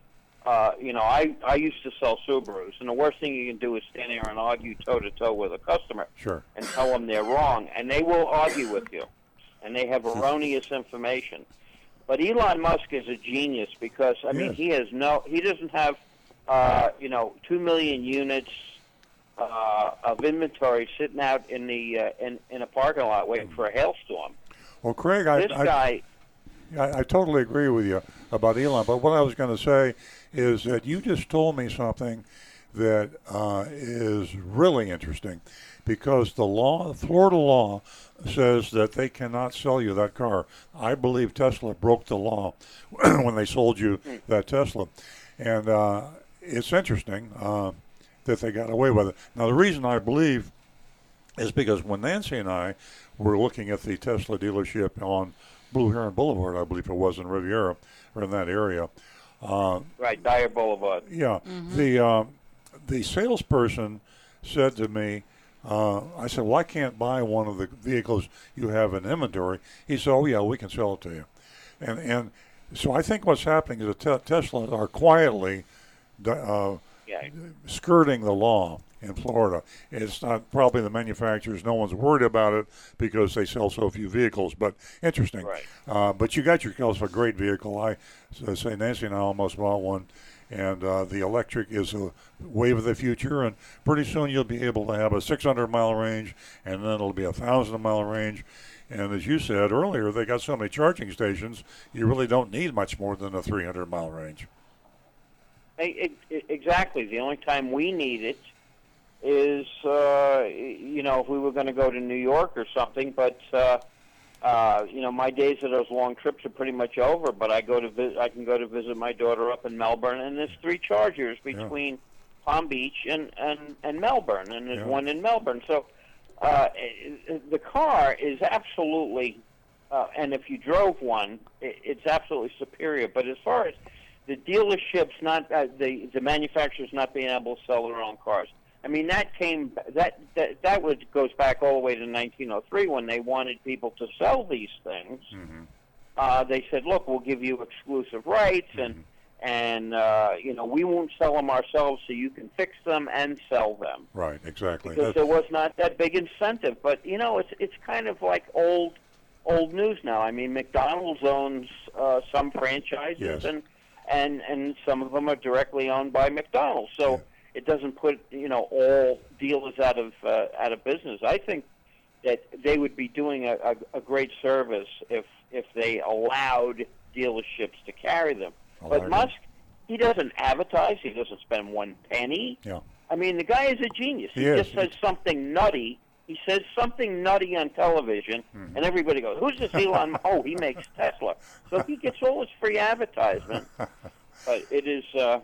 Uh, you know, I I used to sell Subarus, and the worst thing you can do is stand there and argue toe to toe with a customer Sure. and tell them they're wrong, and they will argue with you, and they have erroneous information. But Elon Musk is a genius because I mean Yes. he has no he doesn't have uh, you know two million units uh, of inventory sitting out in the uh, in in a parking lot waiting for a hailstorm. Well, Craig, I, this I, guy, I, I totally agree with you about Elon. But what I was going to say is that you just told me something that uh, is really interesting because the law, Florida law, says that they cannot sell you that car. I believe Tesla broke the law when they sold you that Tesla, and uh, it's interesting uh, that they got away with it. Now, the reason I believe is because when Nancy and I were looking at the Tesla dealership on Blue Heron Boulevard, I believe it was in Riviera or in that area. Uh, right, Dyer Boulevard. yeah, the uh, the salesperson said to me, uh, I said, "Well, I can't buy one of the vehicles you have in inventory." He said, "Oh yeah, we can sell it to you," and and so I think what's happening is that te- Tesla are quietly uh, Yeah. skirting the law in Florida. It's not probably the manufacturers. No one's worried about it because they sell so few vehicles. But interesting. Right. Uh, but you got yourself a great vehicle. I so say Nancy and I almost bought one, and uh, the electric is a wave of the future. And pretty soon you'll be able to have a 600 mile range, and then it'll be a thousand mile range. And as you said earlier, they got so many charging stations, you really don't need much more than a 300 mile range. Exactly. The only time we need it is, uh, you know, if we were going to go to New York or something. But uh, uh, you know, my days of those long trips are pretty much over. But I go to vis- I can go to visit my daughter up in Melbourne, and there's three chargers between Palm Beach and and and Melbourne, and there's Yeah. one in Melbourne. So uh, the car is absolutely, uh, and if you drove one, i it's absolutely superior. But as far as the dealerships not uh, the the manufacturers not being able to sell their own cars. I mean that came that that that was goes back all the way to 1903 when they wanted people to sell these things. Uh, they said, "Look, we'll give you exclusive rights, and and uh, you know we won't sell them ourselves, so you can fix them and sell them." Right, exactly. because That's- there was not that big incentive. But you know, it's it's kind of like old old news now. I mean, McDonald's owns uh, some franchises, Yes. and and and some of them are directly owned by McDonald's. So it doesn't put you know all dealers out of uh, out of business. I think that they would be doing a, a, a great service if if they allowed dealerships to carry them. But. Musk, he doesn't advertise. He doesn't spend one penny. Yeah. I mean, the guy is a genius. He, He just says something nutty. He says something nutty on television, Mm-hmm. and everybody goes, "Who's this Elon?" oh, he makes Tesla. So he gets all his free advertisement. but it is, uh,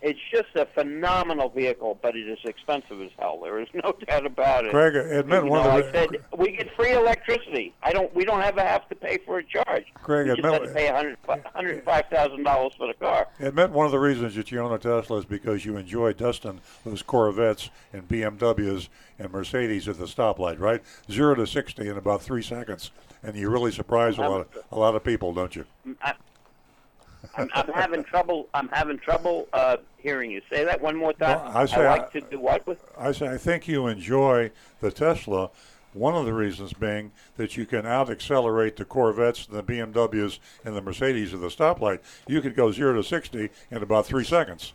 it's just a phenomenal vehicle, but it is expensive as hell. There is no doubt about it. Craig, admit you one know, of I said we get free electricity. I don't. We don't ever have to pay for a charge. Craig, we just admit- have to pay hundred five thousand dollars for the car. Admit one of the reasons that you own a Tesla is because you enjoy dusting those Corvettes and BMWs and Mercedes at the stoplight, right? Zero to sixty in about three seconds, and you really surprise a lot of, a lot of people, don't you? I, I'm, I'm having trouble. I'm having trouble uh, hearing you. Say that one more time. Well, I say I like I- to do what with? I say I think you enjoy the Tesla. One of the reasons being that you can out accelerate the Corvettes, the BMWs, and the Mercedes at the stoplight. You could go zero to sixty in about three seconds.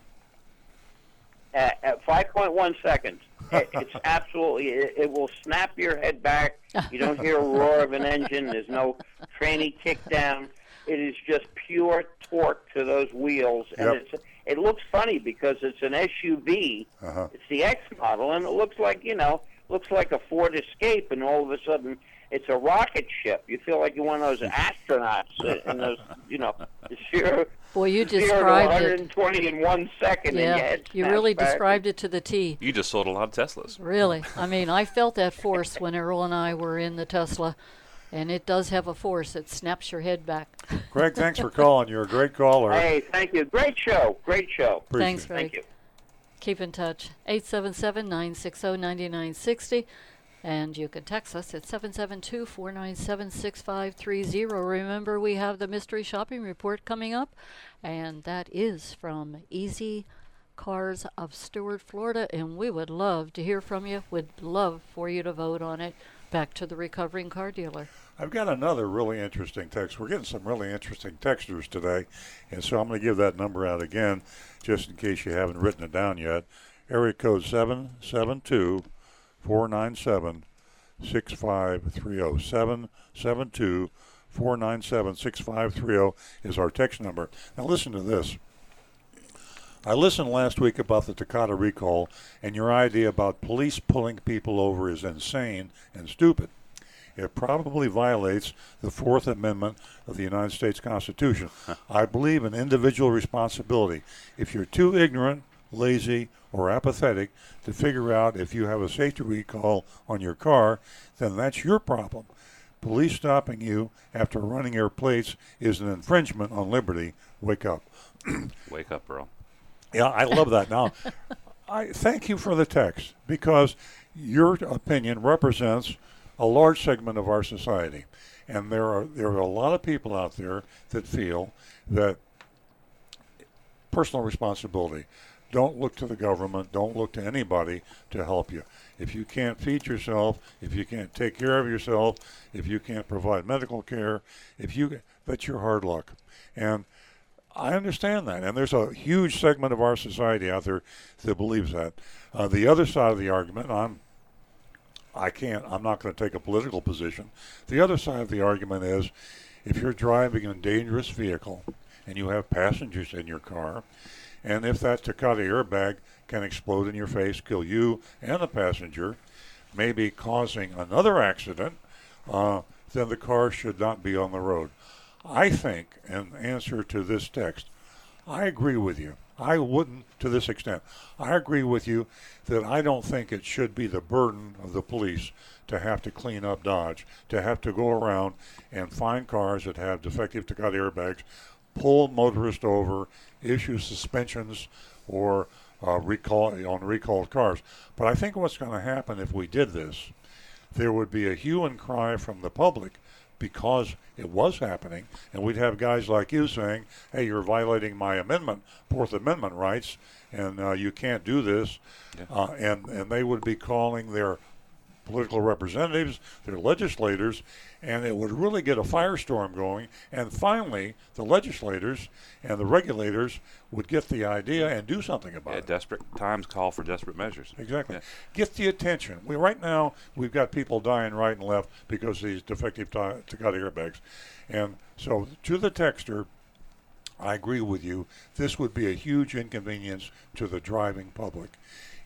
At, at 5.1 seconds. It, it's absolutely. It, it will snap your head back. You don't hear a roar of an engine. There's no tranny kick down. It is just pure torque to those wheels, and Yep. it's. It looks funny because it's an SUV. Uh-huh. It's the X model, and it looks like you know, looks like a Ford Escape, and all of a sudden it's a rocket ship. You feel like you're one of those astronauts in those, you know, zero, Boy, you zero to described it. 120 in one second. Yeah, head you really back. described it to the T. You just sold a lot of Teslas. Really. I mean, I felt that force when Earl and I were in the Tesla, and it does have a force that snaps your head back. Greg, thanks for calling. You're a great caller. Hey, thank you. Great show. Great show. Appreciate Thanks, it. Greg. Thank you. Keep in touch. 877 960 9960. And you can text us at 772 497 6530. Remember, we have the mystery shopping report coming up, and that is from E-Z Cars of Stuart, Florida. And we would love to hear from you. Would love for you to vote on it. Back to the recovering car dealer. I've got another really interesting text. We're getting some really interesting textures today, and so I'm going to give that number out again, just in case you haven't written it down yet. area code 772 497 6530. 772 497 6530 is our text number. Now, listen to this. I listened last week about the Takata recall, and your idea about police pulling people over is insane and stupid. It probably violates the Fourth Amendment of the United States Constitution. I believe in individual responsibility. If you're too ignorant, lazy, or apathetic to figure out if you have a safety recall on your car, then that's your problem. Police stopping you after running your plates is an infringement on liberty. Wake up. Wake up, bro. Yeah, I love that. Now, I thank you for the text because your opinion represents a large segment of our society, and there are there are a lot of people out there that feel that personal responsibility. Don't look to the government. Don't look to anybody to help you. If you can't feed yourself, if you can't take care of yourself, if you can't provide medical care, if you that's your hard luck. And I understand that, and there's a huge segment of our society out there that believes that. Uh, the other side of the argument, I'm, I can't, I'm not going to take a political position. The other side of the argument is, if you're driving a dangerous vehicle and you have passengers in your car, and if that Takata airbag can explode in your face, kill you and the passenger, maybe causing another accident, uh, then the car should not be on the road. I think, in answer to this text, I agree with you. I wouldn't to this extent. I agree with you that I don't think it should be the burden of the police to have to clean up Dodge, to have to go around and find cars that have defective Takata airbags, pull motorists over, issue suspensions, or uh, recall on recalled cars. But I think what's going to happen if we did this, there would be a hue and cry from the public because it was happening, and we'd have guys like you saying, "Hey, you're violating my amendment, Fourth Amendment rights, and uh, you can't do this," Yeah. uh, and and they would be calling their political representatives, their legislators, and it would really get a firestorm going. And finally, the legislators and the regulators would get the idea and do something about Yeah, it. desperate times call for desperate measures. Exactly. Yeah. Get the attention. We right now we've got people dying right and left because of these defective Takata airbags, and so to the texter, I agree with you. This would be a huge inconvenience to the driving public,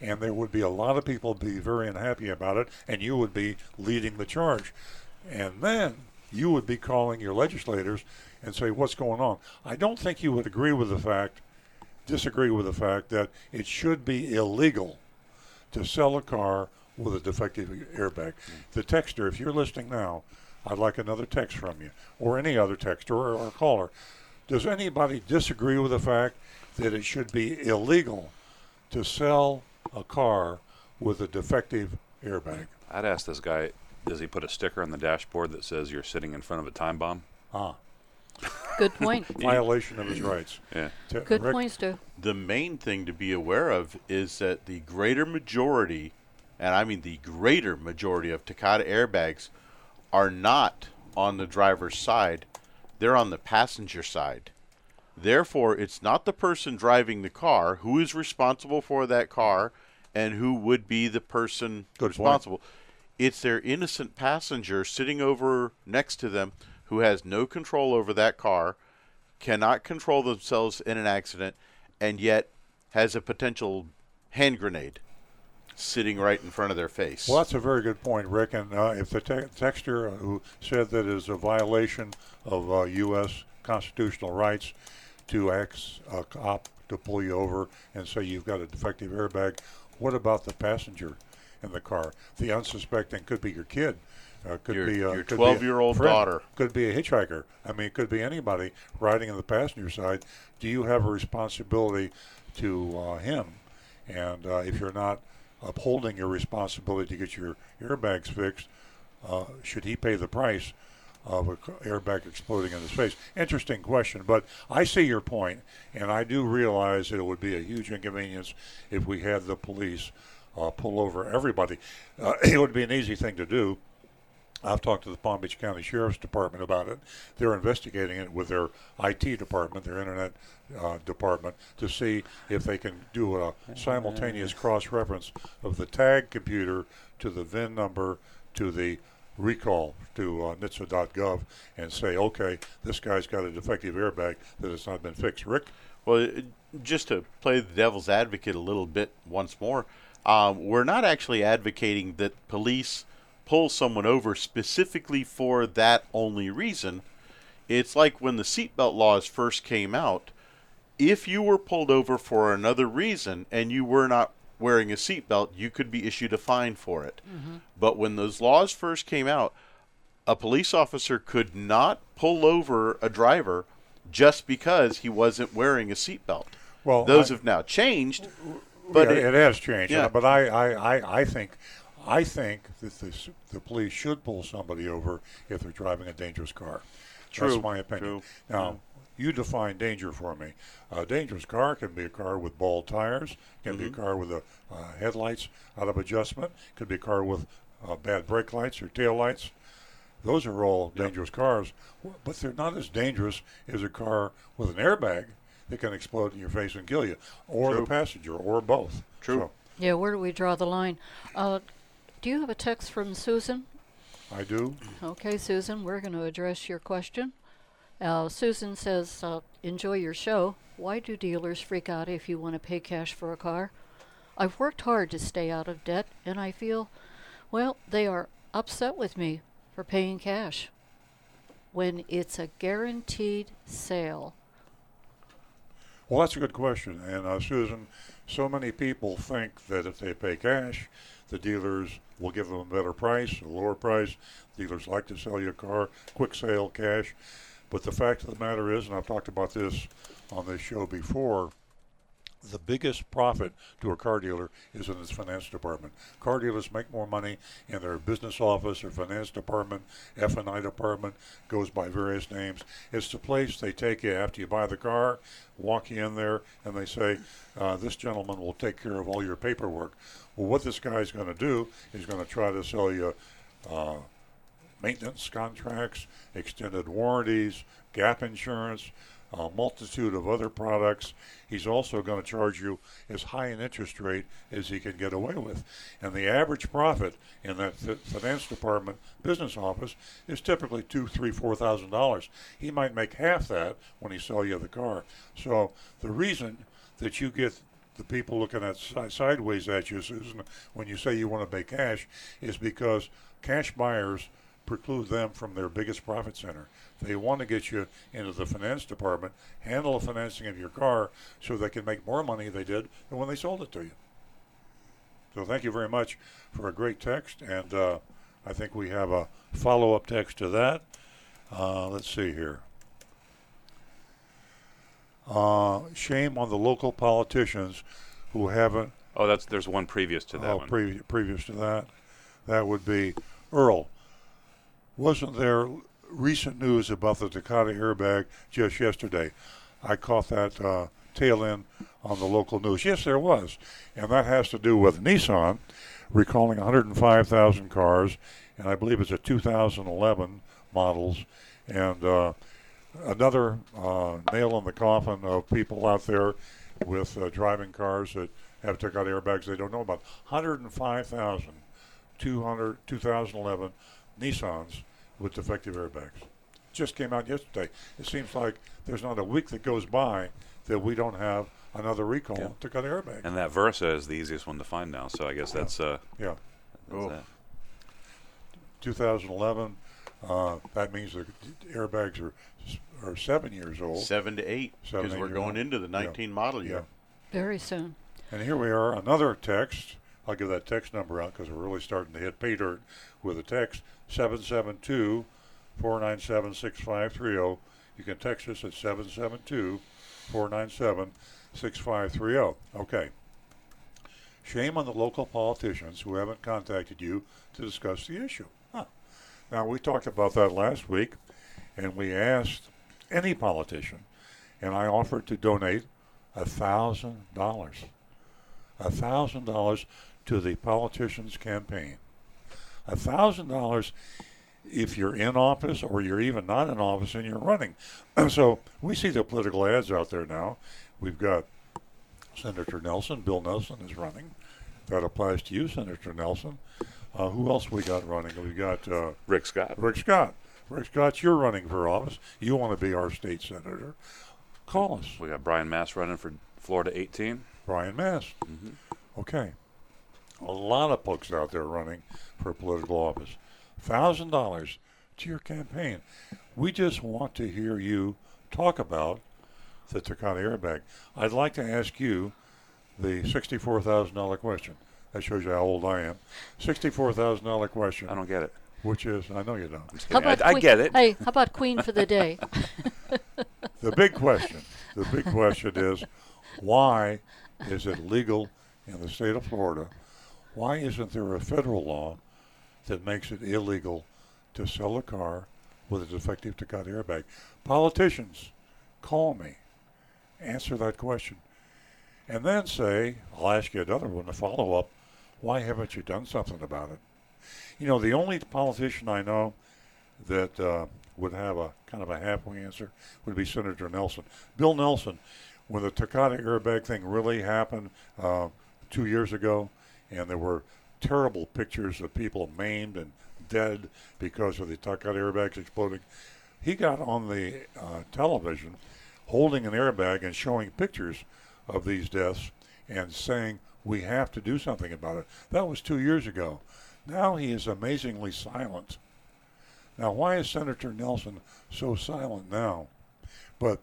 and there would be a lot of people be very unhappy about it, and you would be leading the charge, and then you would be calling your legislators and say, "What's going on?" I don't think you would agree with the fact disagree with the fact that it should be illegal to sell a car with a defective airbag. The texter, if you're listening now, I'd like another text from you, or any other texter or, or caller. Does anybody disagree with the fact that it should be illegal to sell a car with a defective airbag? I'd ask this guy, does he put a sticker on the dashboard that says you're sitting in front of a time bomb? Ah, Good point. violation of his rights. Yeah. T- Good Rick? points, Stu. the main thing to be aware of is that the greater majority, and I mean the greater majority of Takata airbags, are not on the driver's side, they're on the passenger side. Therefore, it's not the person driving the car who is responsible for that car and who would be the person Good point. responsible. It's their innocent passenger sitting over next to them who has no control over that car, cannot control themselves in an accident, and yet has a potential hand grenade sitting right in front of their face. Well, that's a very good point, Rick. And uh, if the te- texter who said that is a violation of uh, U.S. constitutional rights to ask a cop to pull you over and say you've got a defective airbag, what about the passenger in the car? The unsuspecting could be your kid. Uh, could Your- be uh, your could be a 12-year-old friend, daughter. Could be a hitchhiker. I mean, it could be anybody riding in the passenger side. Do you have a responsibility to uh, him? And uh, if you're not upholding your responsibility to get your airbags fixed, uh, should he pay the price of an airbag exploding in his face? Interesting question, but I see your point, and I do realize that it would be a huge inconvenience if we had the police uh, pull over everybody. Uh, it would be an easy thing to do. I've talked to the Palm Beach County Sheriff's Department about it. They're investigating it with their IT department, their internet uh, department, to see if they can do a simultaneous cross reference of the tag computer to the VIN number to the recall to uh, NHTSA.gov and say, okay, this guy's got a defective airbag that has not been fixed. Rick? Well, just to play the devil's advocate a little bit once more, um, we're not actually advocating that police pull someone over specifically for that only reason. It's like when the seatbelt laws first came out. If you were pulled over for another reason and you were not wearing a seatbelt, you could be issued a fine for it. Mm-hmm. But when those laws first came out, a police officer could not pull over a driver just because he wasn't wearing a seatbelt. Well, those I- have now changed. But yeah, it, has changed. yeah. But I, I, I, I think, I think that the, the police should pull somebody over if they're driving a dangerous car. True, That's my opinion. true, Now, you define danger for me. A dangerous car can be a car with bald tires, can be a Mm-hmm. car with a uh, headlights out of adjustment, could be a car with uh, bad brake lights or tail lights. Those are all dangerous cars, but they're not as dangerous as a car with an airbag that can explode in your face and kill you, or the passenger, or both. True. So, Yeah, where do we draw the line? Uh, do you have a text from Susan? I do. Okay, Susan, we're going to address your question. Uh, Susan says, uh, Enjoy your show. Why do dealers freak out if you want to pay cash for a car? I've worked hard to stay out of debt, and I feel, well, they are upset with me for paying cash when it's a guaranteed sale. Well, that's a good question. And uh, Susan, so many people think that if they pay cash, the dealers will give them a better price, a lower price. Dealers like to sell you a car, quick sale, cash. But the fact of the matter is, and I've talked about this on this show before, the biggest profit to a car dealer is in its finance department. Car dealers make more money in their business office or finance department, F&I department, goes by various names. It's the place they take you after you buy the car, walk you in there, and they say, uh, this gentleman will take care of all your paperwork. Well, what this guy's going to do is going to try to sell you uh, maintenance contracts, extended warranties, gap insurance, a multitude of other products. He's also going to charge you as high an interest rate as he can get away with. And the average profit in that fi- finance department business office is typically two, three, four thousand dollars. He might make half that when he sells you the car. So the reason that you get the people looking at si- sideways at you, Susan, when you say you want to pay cash, is because cash buyers preclude them from their biggest profit center. They want to get you into the finance department, handle the financing of your car, so they can make more money they did than when they sold it to you. So thank you very much for a great text, and uh, I think we have a follow-up text to that. Uh, let's see here. Uh, shame on the local politicians who haven't Oh, that's there's one previous to that oh, previ- previous to that, that would be Earl. Wasn't there recent news about the Takata airbag just yesterday? I caught that uh, tail end on the local news. Yes, there was, and that has to do with Nissan recalling 105,000 cars, and I believe it's a 2011 models, and uh, another uh, nail in the coffin of people out there with uh, driving cars that have out airbags they don't know about. 105,000 200 2011 Nissans with defective airbags. Just came out yesterday. It seems like there's not a week that goes by that we don't have another recall Yeah. Takata airbags. And that Versa is the easiest one to find now. So I guess that's uh, yeah. that's Oh. 2011. Uh, that means the airbags are are seven years old. Seven to eight, Seven, because eight we're going old. into the Yeah. 19 model year. Very soon. And here we are, another text. I'll give that text number out because we're really starting to hit pay dirt with a text 772 497 6530. You can text us at 772 497 6530. Okay. Shame on the local politicians who haven't contacted you to discuss the issue. Huh. Now, we talked about that last week, and we asked any politician, and I offered to donate $1,000. $1,000 to the politician's campaign. A thousand dollars if you're in office or you're even not in office and you're running. so we see the political ads out there now. We've got Senator Nelson, Bill Nelson is running. That applies to you, Senator Nelson. Uh, who else we got running? We got uh, Rick Scott. Rick Scott. Rick Scott, you're running for office. You want to be our state senator. Call us. We got Brian Mast running for Florida 18. Brian Mast. Okay. A lot of folks out there running for political office. Thousand dollars to your campaign. We just want to hear you talk about the Takata airbag. I'd like to ask you the sixty-four thousand dollar question. That shows you how old I am. Sixty-four thousand dollar question. I don't get it. Which is, I know you don't. How about I, I get it. Hey, how about Queen for the day? The big question, the big question is, why is it legal in the state of Florida? Why isn't there a federal law that makes it illegal to sell a car with a defective Takata airbag? Politicians, call me, answer that question, and then say, I'll ask you another one to follow up. Why haven't you done something about it? You know, the only politician I know that uh, would have a kind of a halfway answer would be Senator Nelson. Bill Nelson, when the Takata airbag thing really happened uh, two years ago, and there were terrible pictures of people maimed and dead because of the Takata airbags exploding, he got on the uh, television holding an airbag and showing pictures of these deaths and saying, we have to do something about it. That was two years ago. Now he is amazingly silent. Now, why is Senator Nelson so silent now? But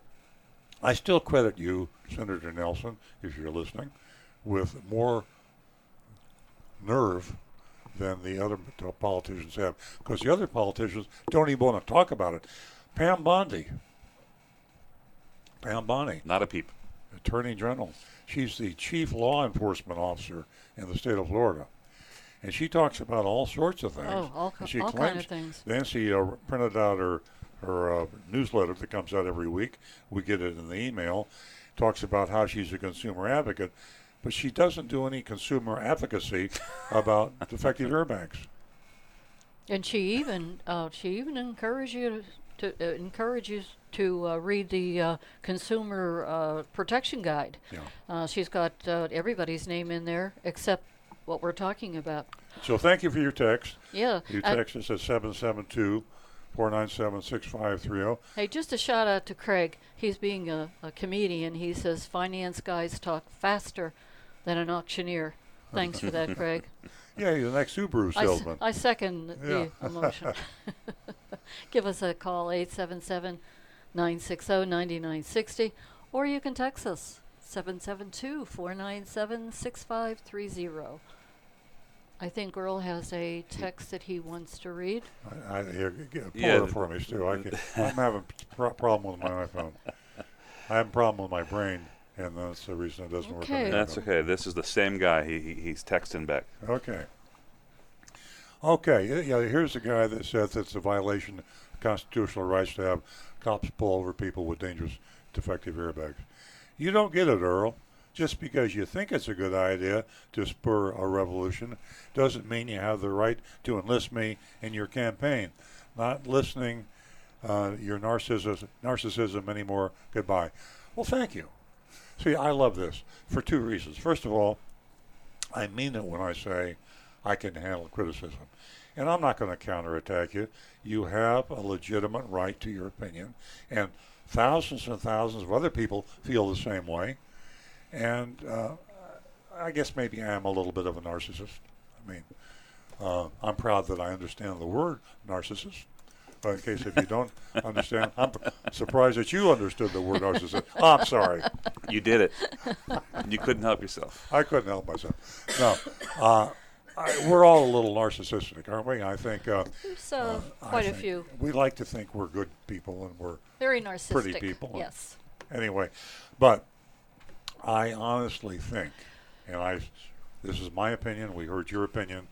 I still credit you, Senator Nelson, if you're listening, with more nerve than the other politicians have. Because the other politicians don't even want to talk about it. Pam Bondi. Pam Bondi. Not a peep. Attorney General. She's the chief law enforcement officer in the state of Florida. And she talks about all sorts of things. Oh, all And ki- all kind of things. Nancy uh, printed out her her uh, newsletter that comes out every week. We get it in the email. Talks about how she's a consumer advocate, but she doesn't do any consumer advocacy about defective airbags. And she even uh, she even encourages you to uh, encourages to uh, read the uh, consumer uh, protection guide. Yeah. Uh, she's got uh, everybody's name in there except what we're talking about. So thank you for your text. Yeah. You I- text us at 772 497 6530. Hey, just a shout out to Craig. He's being a, a comedian. He says finance guys talk faster than an auctioneer. Thanks for that, Craig. Yeah, you're the next Subaru I, s- salesman. I second the Yeah. emotion. Give us a call, 877 960 9960, or you can text us, 772 497 6530. I think Earl has a text that he wants to read. I, I, here, g- g- pull Yeah, it the- for me, Stu. I can, I'm having a pro- problem with my iPhone. I have a problem with my brain, and that's the reason it doesn't work. on Okay. That's iPhone. okay. This is the same guy. He, he he's texting back. Okay. Okay. Yeah, yeah, here's the guy that says it's a violation of constitutional rights to have cops pull over people with dangerous defective airbags. You don't get it, Earl. Just because you think it's a good idea to spur a revolution doesn't mean you have the right to enlist me in your campaign. Not listening uh, your narcissism, narcissism anymore. Goodbye. Well, thank you. See, I love this for two reasons. First of all, I mean it when I say I can handle criticism. And I'm not going to counterattack you. You have a legitimate right to your opinion. And thousands and thousands of other people feel the same way. And uh, I guess maybe I am a little bit of a narcissist. I mean, uh, I'm proud that I understand the word narcissist. But in case if you don't understand, I'm surprised that you understood the word narcissist. Oh, I'm sorry. You did it. you couldn't help yourself. I couldn't help myself. No, uh, I, we're all a little narcissistic, aren't we? I think. Uh, There's uh, I quite a few. We like to think we're good people and we're Very narcissistic. pretty people. Yes. Anyway, but I honestly think, and I, this is my opinion. We heard your opinion.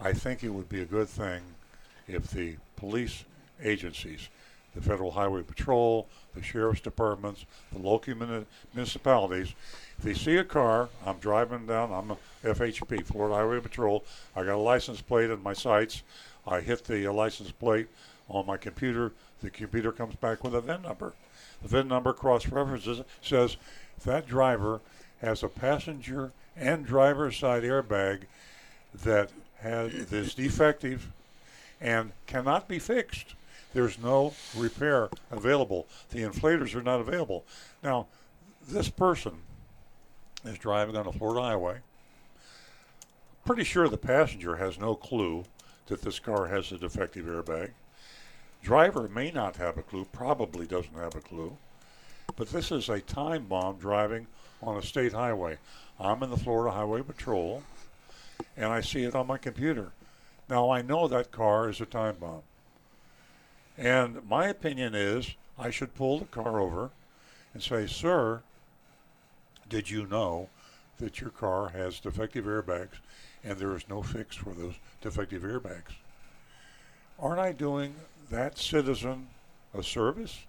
I think it would be a good thing if the police agencies the Federal Highway Patrol, the sheriff's departments, the local muni- municipalities. If they see a car, I'm driving down, I'm a FHP, Florida Highway Patrol. I got a license plate in my sights. I hit the uh, license plate on my computer. The computer comes back with a VIN number. The VIN number cross references says that driver has a passenger and driver's side airbag that has is defective and cannot be fixed. There's no repair available. The inflators are not available. Now, this person is driving on a Florida highway. Pretty sure the passenger has no clue that this car has a defective airbag. Driver may not have a clue, probably doesn't have a clue. But this is a time bomb driving on a state highway. I'm in the Florida Highway Patrol and I see it on my computer. Now I know that car is a time bomb. And my opinion is I should pull the car over and say, Sir, did you know that your car has defective airbags and there is no fix for those defective airbags? Aren't I doing that citizen a service?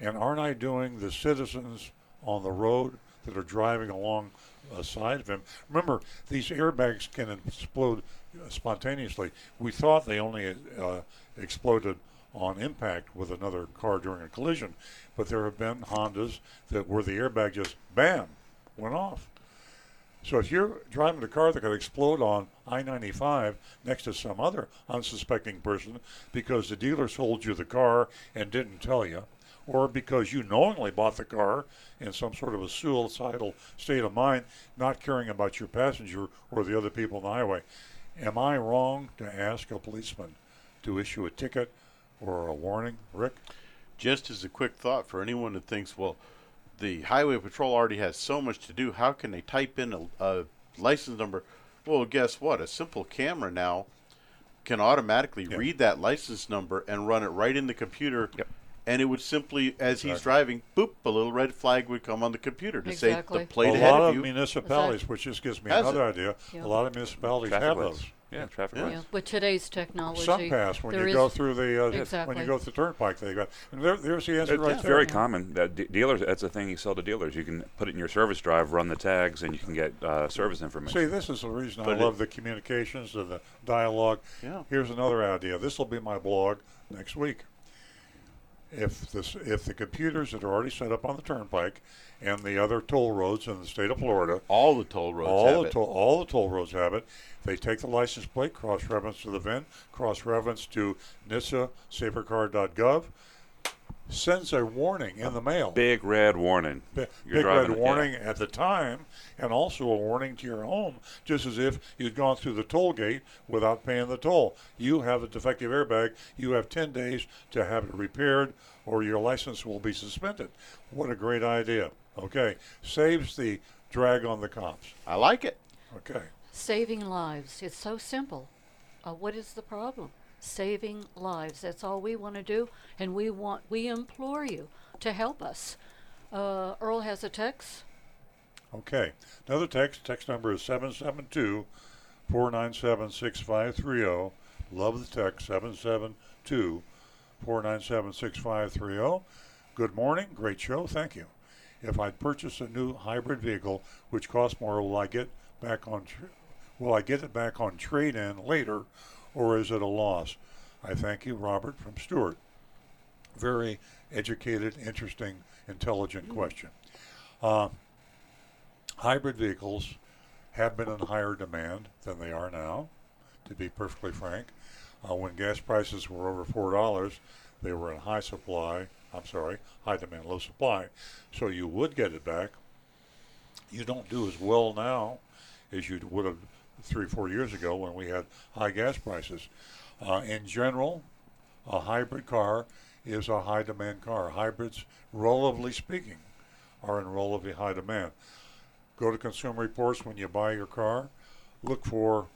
And aren't I doing the citizens on the road that are driving along side of him? Remember, these airbags can explode spontaneously. We thought they only uh, exploded on impact with another car during a collision, but there have been Hondas that where the airbag just bam went off. So if you're driving a car that could explode on I-95 next to some other unsuspecting person because the dealer sold you the car and didn't tell you, or because you knowingly bought the car in some sort of a suicidal state of mind, not caring about your passenger or the other people on the highway, am I wrong to ask a policeman to issue a ticket or a warning, Rick? Just as a quick thought for anyone that thinks, well, the highway patrol already has so much to do. How can they type in a, a license number? Well, guess what? A simple camera now can automatically Yep. read that license number and run it right in the computer. Yep. And it would simply, as he's Exactly. driving, boop, a little red flag would come on the computer to say the plate a ahead lot of of municipalities, which just gives me another it? idea, Yeah. a lot of municipalities Traffic have lights. those. Yeah, traffic Yeah. lights. Yeah, with today's technology, SunPass when you go through the uh, when you go through the turnpike, they got and there, there's the answer It- right it's there. very common that de- dealers. That's a thing you sell to dealers. You can put it in your service drive, run the tags, and you can get uh, service information. See, this is the reason But I love the communications and the dialogue. Yeah. Here's another idea. This will be my blog next week. If this, if the computers that are already set up on the turnpike and the other toll roads in the state of Florida, all the toll roads all have the it. toll, all the toll roads have it. They take the license plate, cross reference to the VIN, cross reference to NHTSA, safercar.gov, sends a warning in the mail. Big red warning. Bi- You're big driving- red yeah. warning at the time, and also a warning to your home, just as if you'd gone through the toll gate without paying the toll. You have a defective airbag. You have 10 days to have it repaired, or your license will be suspended. What a great idea. Okay. Saves the drag on the cops. I like it. Okay. saving lives. It's so simple. Uh, what is the problem? Saving lives. That's all we want to do, and we want we implore you to help us. Uh, Earl has a text. Okay. Another text. Text number is seven seven two four nine seven six five three zero. Love the text seven seven two four nine seven six five three zero. Good morning. Great show. Thank you. If I'd purchased a new hybrid vehicle, which costs more, will I get back on? Tr- will I get it back on trade-in later, or is it a loss? I thank you, Robert from Stuart. Very educated, interesting, intelligent question. Uh, hybrid vehicles have been in higher demand than they are now, to be perfectly frank. Uh, when gas prices were over four dollars, they were in high supply. I'm sorry, high demand, low supply. So you would get it back. You don't do as well now as you would have three, or four years ago when we had high gas prices. Uh, in general, a hybrid car is a high demand car. Hybrids, relatively speaking, are in relatively high demand. Go to Consumer Reports when you buy your car. Look for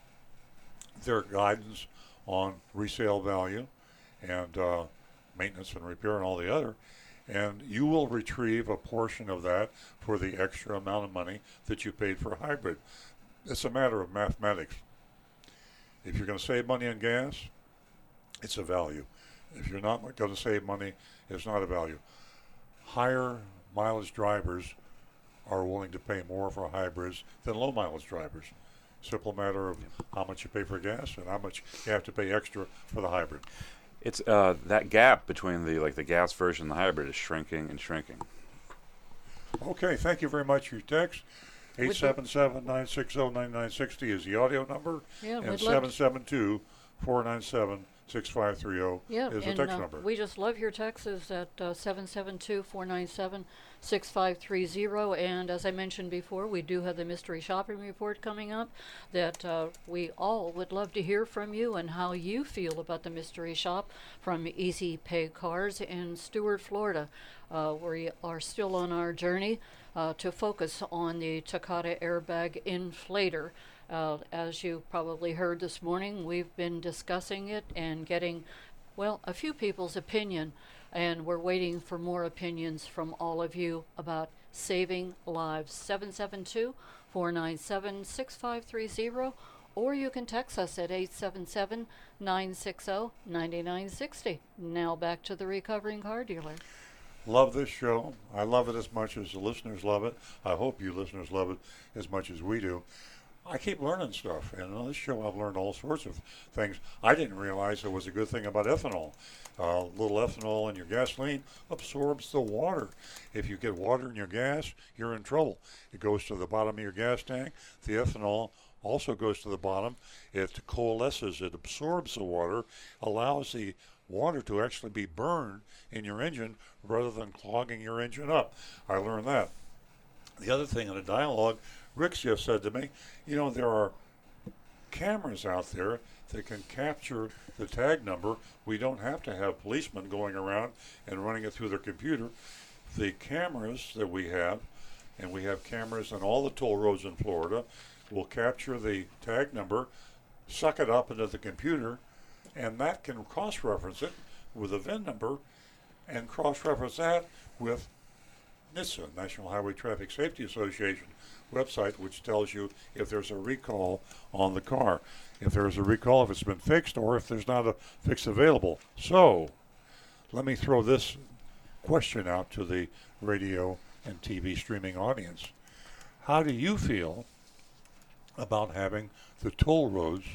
their guidance on resale value and uh, maintenance and repair and all the other. And you will retrieve a portion of that for the extra amount of money that you paid for a hybrid. It's a matter of mathematics. If you're going to save money on gas, it's a value. If you're not going to save money, it's not a value. Higher mileage drivers are willing to pay more for hybrids than low mileage drivers. Simple matter of how much you pay for gas and how much you have to pay extra for the hybrid. It's uh, that gap between the like the gas version and the hybrid is shrinking and shrinking. Okay, thank you very much for your text. Would you- 877-960-9960 is the audio number. Yeah, and we'd love to- 772-497-6530 Yeah, is the and text uh, number. we just love your texts at uh, 772-497-6530. And as I mentioned before, we do have the mystery shopping report coming up that uh, we all would love to hear from you and how you feel about the mystery shop from E-Z Pay Cars in Stuart, Florida. Uh, we are still on our journey uh, to focus on the Takata airbag inflator. Uh, as you probably heard this morning, we've been discussing it and getting, well, a few people's opinion, and we're waiting for more opinions from all of you about saving lives. 772 497 6530, or you can text us at 877 960 9960. Now back to the recovering car dealer. Love this show. I love it as much as the listeners love it. I hope you listeners love it as much as we do. I keep learning stuff, and on this show I've learned all sorts of things. I didn't realize there was a good thing about ethanol. A little ethanol in your gasoline absorbs the water. If you get water in your gas, you're in trouble. It goes to the bottom of your gas tank. The ethanol also goes to the bottom. It coalesces, it absorbs the water, allows the water to actually be burned in your engine rather than clogging your engine up. I learned that. The other thing in the dialogue, Rick said to me, you know, there are cameras out there that can capture the tag number. We don't have to have policemen going around and running it through their computer. The cameras that we have, and we have cameras on all the toll roads in Florida, will capture the tag number, suck it up into the computer, and that can cross reference it with a VIN number and cross reference that with NHTSA, National Highway Traffic Safety Association website, which tells you if there's a recall on the car, if there's a recall, if it's been fixed, or if there's not a fix available. So, let me throw this question out to the radio and TV streaming audience. How do you feel about having the toll roads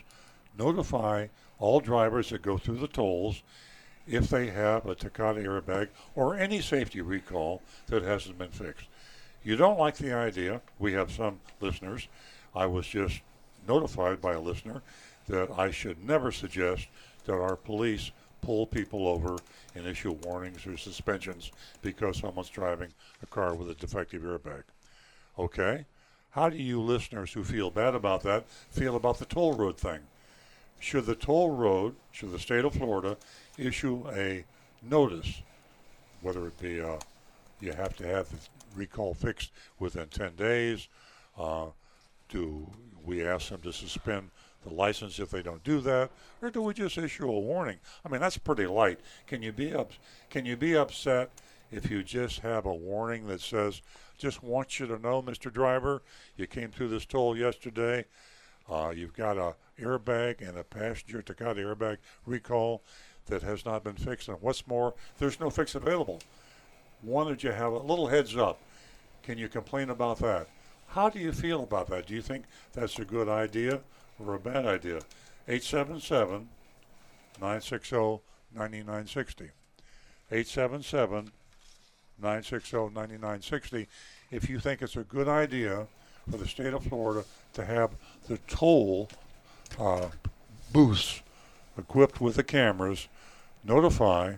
notify all drivers that go through the tolls if they have a Takata airbag or any safety recall that hasn't been fixed. You don't like the idea. We have some listeners. I was just notified by a listener that I should never suggest that our police pull people over and issue warnings or suspensions because someone's driving a car with a defective airbag. Okay? How do you listeners who feel bad about that feel about the toll road thing? Should the toll road, should the state of Florida issue a notice, whether it be uh, you have to have recall fixed within 10 days, uh, do we ask them to suspend the license if they don't do that, or do we just issue a warning? I mean, that's pretty light. Can you be up? Can you be upset if you just have a warning that says, "Just want you to know, Mr. Driver, you came through this toll yesterday. Uh, you've got a airbag and a passenger Takata airbag recall that has not been fixed, and what's more, there's no fix available." Wanted you have a little heads up. Can you complain about that? How do you feel about that? Do you think that's a good idea or a bad idea? 877 960 9960. 877 960 9960. If you think it's a good idea for the state of Florida to have the toll uh, booths equipped with the cameras notify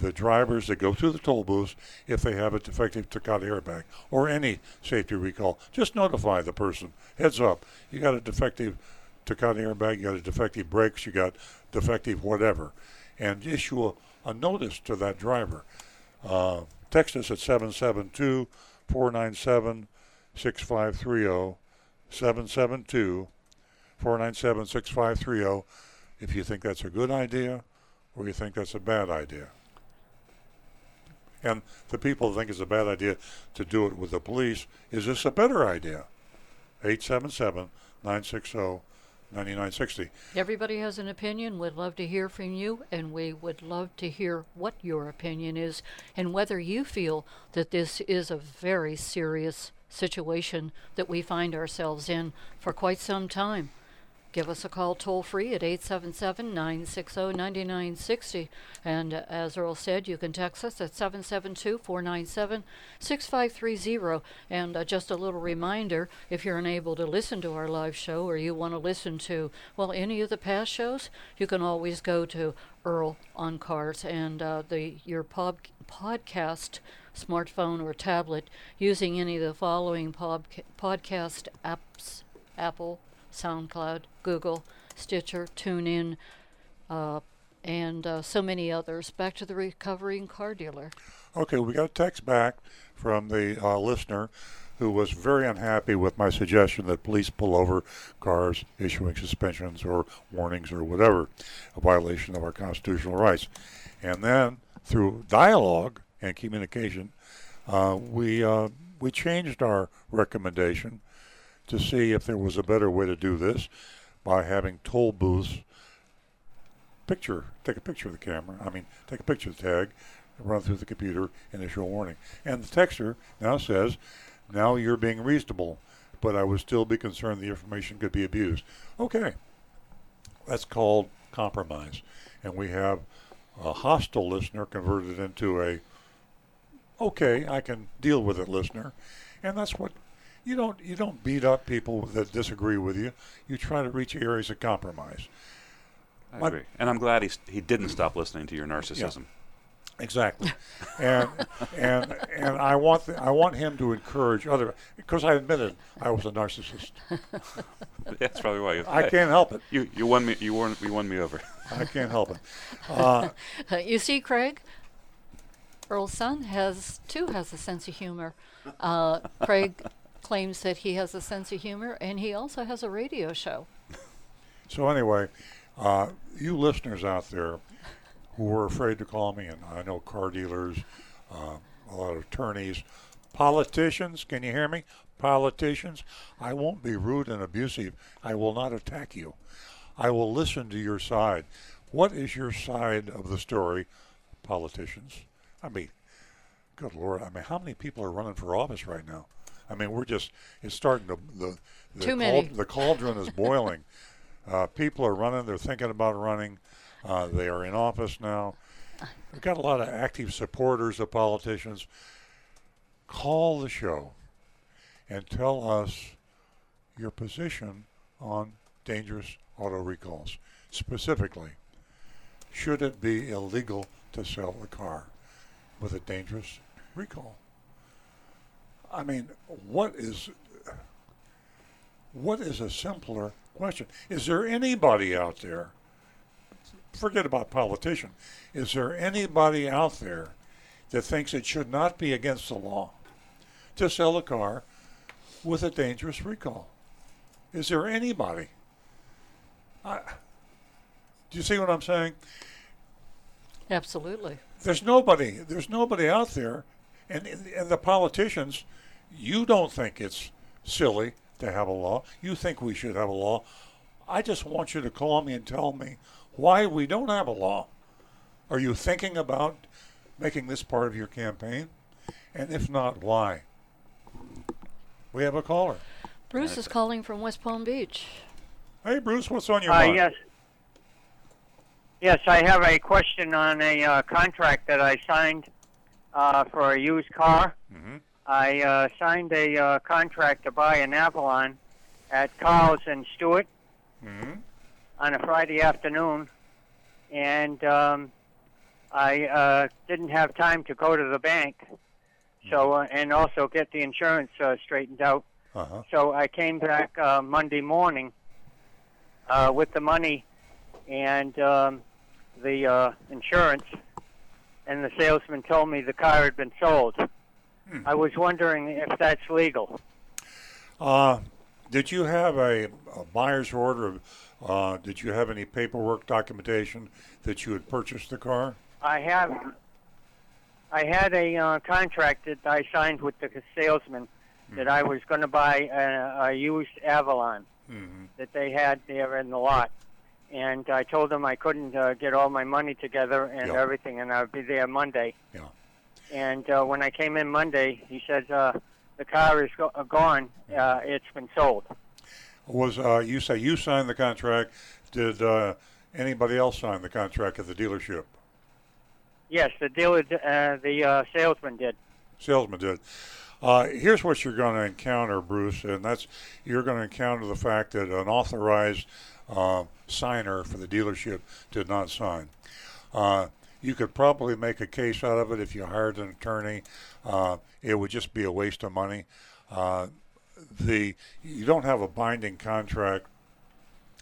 the drivers that go through the toll booths if they have a defective Takata airbag or any safety recall. Just notify the person. Heads up, you got a defective Takata airbag, you got a defective brakes, you got defective whatever, and issue a, a notice to that driver. Uh, text us at 772 497 6530. 772 497 6530 if you think that's a good idea or you think that's a bad idea. And the people think it's a bad idea to do it with the police, is this a better idea? 877 960 9960. Everybody has an opinion. We'd love to hear from you, and we would love to hear what your opinion is and whether you feel that this is a very serious situation that we find ourselves in for quite some time. Give us a call toll free at 877 960 9960. And as Earl said, you can text us at 772 497 6530. And uh, just a little reminder if you're unable to listen to our live show or you want to listen to, well, any of the past shows, you can always go to Earl on Cars and uh, the your pod, podcast smartphone or tablet using any of the following pod, podcast apps Apple, SoundCloud, Google, Stitcher, TuneIn, uh, and uh, so many others. Back to the recovering car dealer. Okay, we got a text back from the uh, listener who was very unhappy with my suggestion that police pull over cars issuing suspensions or warnings or whatever, a violation of our constitutional rights. And then through dialogue and communication, uh, we uh, we changed our recommendation to see if there was a better way to do this by having toll booths picture take a picture of the camera. I mean, take a picture of the tag, run through the computer, and issue a warning. And the texter now says, "Now you're being reasonable." But I would still be concerned the information could be abused. Okay, that's called compromise, and we have a hostile listener converted into a okay, I can deal with it listener, and that's what you don't you don't beat up people that disagree with you. You try to reach areas of compromise. I My- agree. And I'm glad he, he didn't stop listening to your narcissism. Exactly, and and and I want the, I want him to encourage other because I admitted I was a narcissist. That's probably why you. I can't help it. You you won me. You won. You won me over. I can't help it. Uh, Uh, you see, Craig, Earl's son has too has a sense of humor. Uh, Craig claims that he has a sense of humor, and he also has a radio show. So anyway, uh, you listeners out there who are afraid to call me, and I know car dealers, uh, a lot of attorneys, politicians. Can you hear me? Politicians. I won't be rude and abusive. I will not attack you. I will listen to your side. What is your side of the story, politicians? I mean, good lord. I mean, how many people are running for office right now? I mean, we're just, it's starting to, the, the, Too many. the cauldron is boiling. Uh, people are running. They're thinking about running. Uh, they are in office now. We've got a lot of active supporters of politicians. Call the show and tell us your position on dangerous auto recalls. Specifically, should it be illegal to sell a car with a dangerous recall? I mean, what is what is a simpler question? Is there anybody out there? Forget about politician. Is there anybody out there that thinks it should not be against the law to sell a car with a dangerous recall? Is there anybody? I, do you see what I'm saying? Absolutely. There's nobody. There's nobody out there, and and the politicians. You don't think it's silly to have a law. You think we should have a law. I just want you to call me and tell me why we don't have a law. Are you thinking about making this part of your campaign? And if not, why? We have a caller. Bruce is calling from West Palm Beach. Hey, Bruce, what's on your Uh, mind? yes. Yes, I have a question on a uh, contract that I signed uh, for a used car. Mm-hmm. I uh, signed a uh, contract to buy an Avalon at Carl's and Stuart Mm-hmm. on a Friday afternoon, and um, I uh, didn't have time to go to the bank, so uh, and also get the insurance uh, straightened out. Uh-huh. So I came back uh, Monday morning uh, with the money and um, the uh, insurance, and the salesman told me the car had been sold. I was wondering if that's legal. Uh, did you have a, a buyer's order? Uh, did you have any paperwork documentation that you had purchased the car? I have. I had a uh, contract that I signed with the salesman that I was going to buy a, a used Avalon. Mm-hmm. that they had there in the lot. And I told them I couldn't uh, get all my money together and Yeah. everything, and I'd be there Monday. Yeah. And uh, when I came in Monday, he said uh, the car is go- uh, gone. Uh, it's been sold. Was uh, you say you signed the contract? Did uh, anybody else sign the contract at the dealership? Yes, the dealer, uh, the uh, salesman did. Salesman did. Uh, here's what you're going to encounter, Bruce, and that's you're going to encounter the fact that an authorized uh, signer for the dealership did not sign. Uh, you could probably make a case out of it if you hired an attorney. Uh, it would just be a waste of money. Uh, the you don't have a binding contract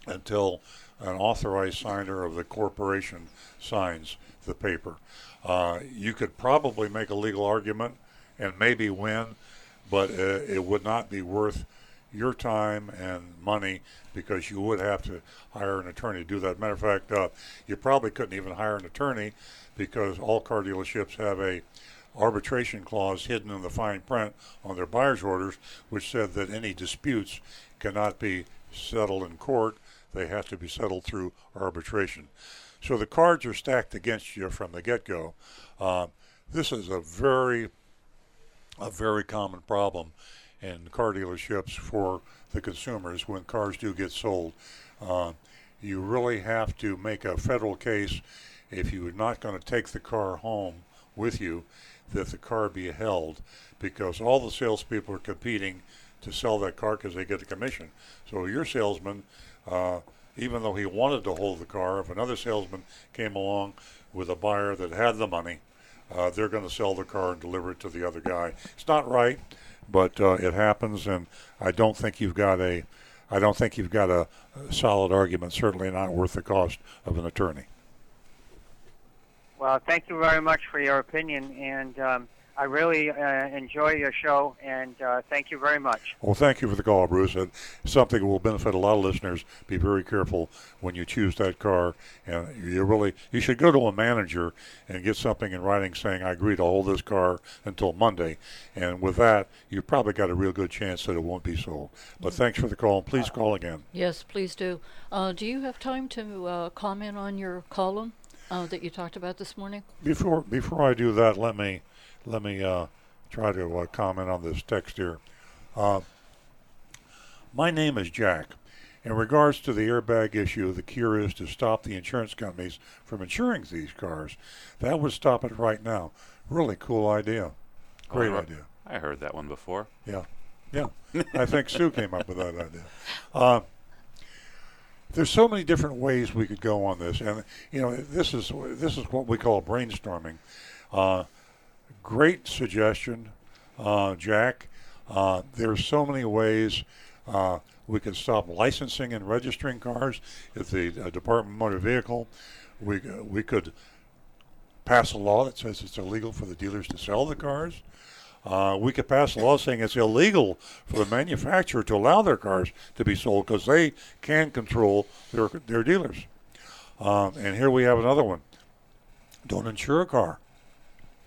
until an authorized signer of the corporation signs the paper. Uh, you could probably make a legal argument and maybe win, but uh, it would not be worth your time and money because you would have to hire an attorney to do that. Matter of fact, uh, you probably couldn't even hire an attorney because all car dealerships have a arbitration clause hidden in the fine print on their buyer's orders, which said that any disputes cannot be settled in court. They have to be settled through arbitration. So the cards are stacked against you from the get-go. Uh, this is a very, a very common problem in car dealerships for the consumers when cars do get sold. Uh, you really have to make a federal case if you're not going to take the car home with you, that the car be held because all the salespeople are competing to sell that car because they get a commission. So your salesman, uh, even though he wanted to hold the car, if another salesman came along with a buyer that had the money, uh, they're going to sell the car and deliver it to the other guy. It's not right, but uh, it happens, and I don't think you've got a, I don't think you've got a, solid argument. Certainly not worth the cost of an attorney. Well, thank you very much for your opinion, and um, I really uh, enjoy your show, and uh, thank you very much. Well, thank you for the call, Bruce. And something will benefit a lot of listeners. Be very careful when you choose that car, and you really you should go to a manager and get something in writing saying I agree to hold this car until Monday. And with that, you've probably got a real good chance that it won't be sold. But thanks for the call, and please call again. Yes, please do. Uh, do you have time to uh, comment on your column uh, that you talked about this morning? Before before I do that, let me let me uh, try to uh, comment on this text here. Uh, my name is Jack. In regards to the airbag issue, the cure is to stop the insurance companies from insuring these cars. That would stop it right now. Really cool idea. Great Oh, I- idea. I heard that one before. Yeah, yeah. I think Sue came up with that idea. Uh, there's so many different ways we could go on this, and you know, this is this is what we call brainstorming. Uh, great suggestion, uh, Jack. Uh, there's so many ways uh, we can stop licensing and registering cars. If the uh, Department of Motor Vehicle, we we could pass a law that says it's illegal for the dealers to sell the cars. Uh, we could pass a law saying it's illegal for the manufacturer to allow their cars to be sold because they can control their their dealers. Um, and here we have another one: don't insure a car.